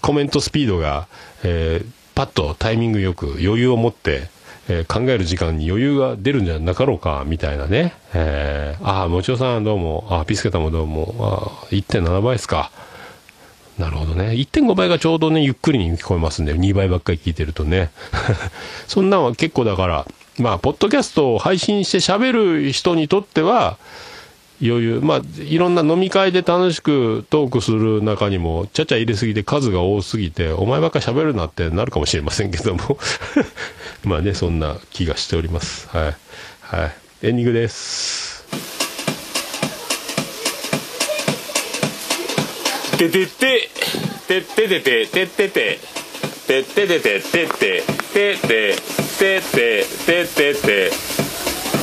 コメントスピードが、えーパッとタイミングよく余裕を持って、えー考える時間に余裕が出るんじゃなかろうか、みたいなね。えーああ、もちろさんどうも、ああピスケタもどうも、ああ1.7倍ですか。なるほどね。1.5倍がちょうどね、ゆっくりに聞こえますんで、2倍ばっかり聞いてるとね。そんなんは結構だから、まあ、ポッドキャストを配信して喋る人にとっては、余裕、まあ、いろんな飲み会で楽しくトークする中にも、ちゃちゃ入れすぎて数が多すぎて、お前ばっか喋るなってなるかもしれませんけども まあね、そんな気がしております。はい。はい。エンディングです。ててて、てててて、ててて、てててて、ててて、てててて、てててて、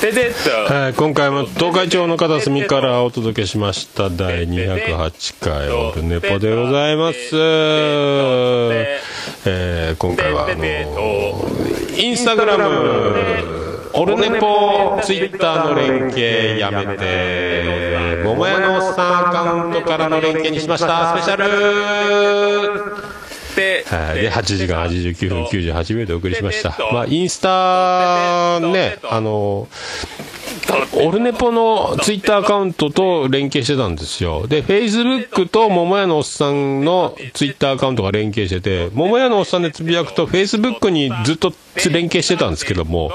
はい、今回も東海町の片隅からお届けしました第208回オルネポでございます。えー今回はあのインスタグラム、オルネポ、ツイッターの連携やめて、桃屋のおっさんアカウントからの連携にしました、スペシャルはい、で8時間89分98秒でお送りしました、まあ、インスタねあのオルネポのツイッターアカウントと連携してたんですよ。でフェイスブックと桃屋のおっさんのツイッターアカウントが連携してて桃屋のおっさんでつぶやくとフェイスブックにずっとつ連携してたんですけども、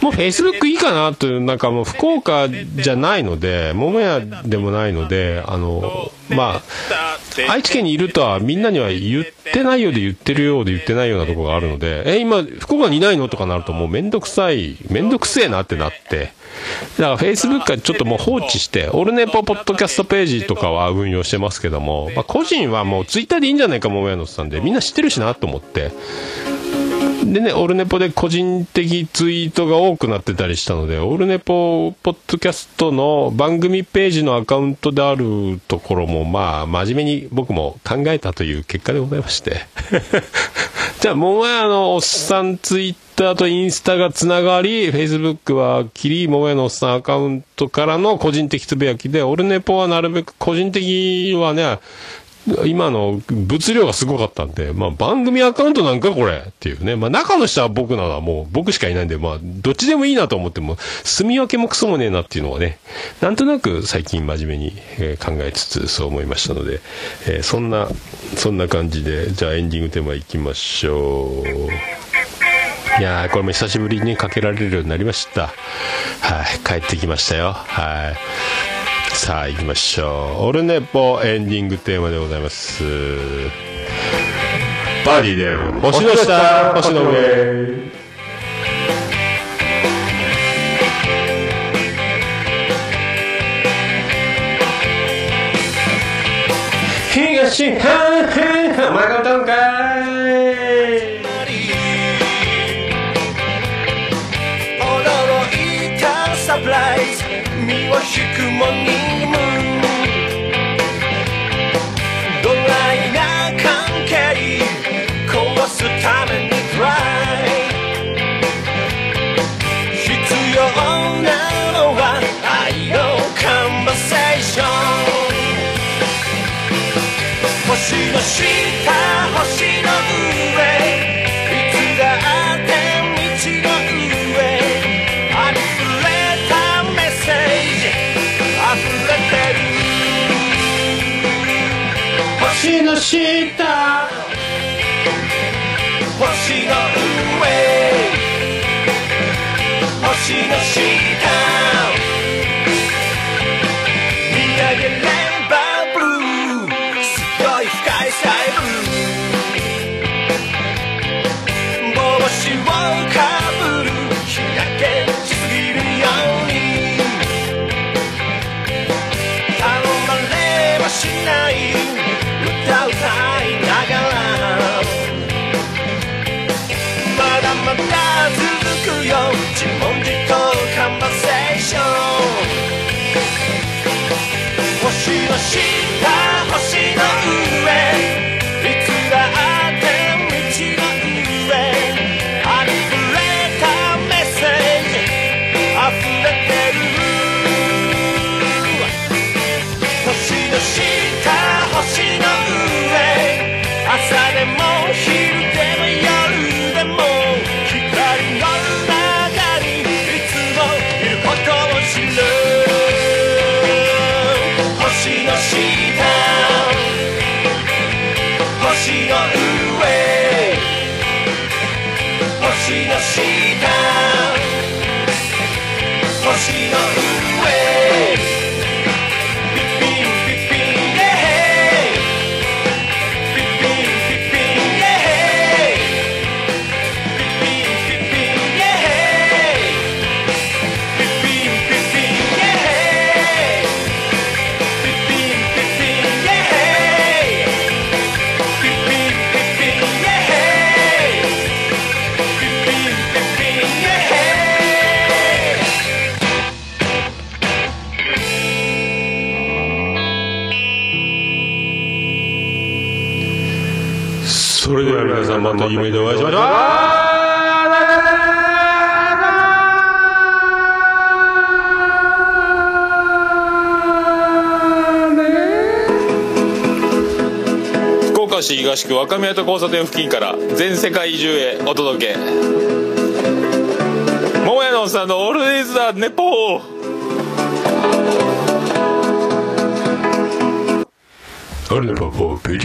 もうフェイスブックいいかなという、なんかもう福岡じゃないので、桃屋でもないので、あの、まあ、愛知県にいるとはみんなには言ってないようで言ってるようで言ってないようなところがあるので、え、今、福岡にいないのとかなるともうめんどくさい、めんどくせえなってなって、だからフェイスブックはちょっともう放置して、オルネポポッドキャストページとかは運用してますけども、まあ、個人はもうツイッターでいいんじゃないか、桃屋のおっさんで、みんな知ってるしなと思って、でね、オルネポで個人的ツイートが多くなってたりしたので、オルネポポッドキャストの番組ページのアカウントであるところも、まあ、真面目に僕も考えたという結果でございまして。じゃあ、もうあの、おっさんツイッターとインスタがつながり、フェイスブックはキリモモヤのおっさんアカウントからの個人的つぶやきで、オルネポはなるべく個人的はね、今の物量がすごかったんで、まあ番組アカウントなんかこれっていうね。まあ中の人は僕なのはもう僕しかいないんで、まあどっちでもいいなと思っても、住み分けもクソもねえなっていうのがね、なんとなく最近真面目に、え考えつつそう思いましたので、えーそんな、そんな感じで、じゃあエンディングテーマいきましょう。いやーこれも久しぶりにかけられるようになりました。はい、帰ってきましたよ。はい。さあ行きましょう。オルネポエンディングテーマでございます。バディで星の下、星の上。東半々まかとんかい驚いたサプライズ身を引くモーニングムーンドライな関係壊すためにトライ。必要なのは愛のカンバセーション星の下した。星の上。星の下。した。星の上また夢でお会いしましょう。福岡市東区若宮と交差点付近から全世界中へお届け桃屋のおっさんのオールディーズ・ザ・ネポーあれだ、パパ、ペ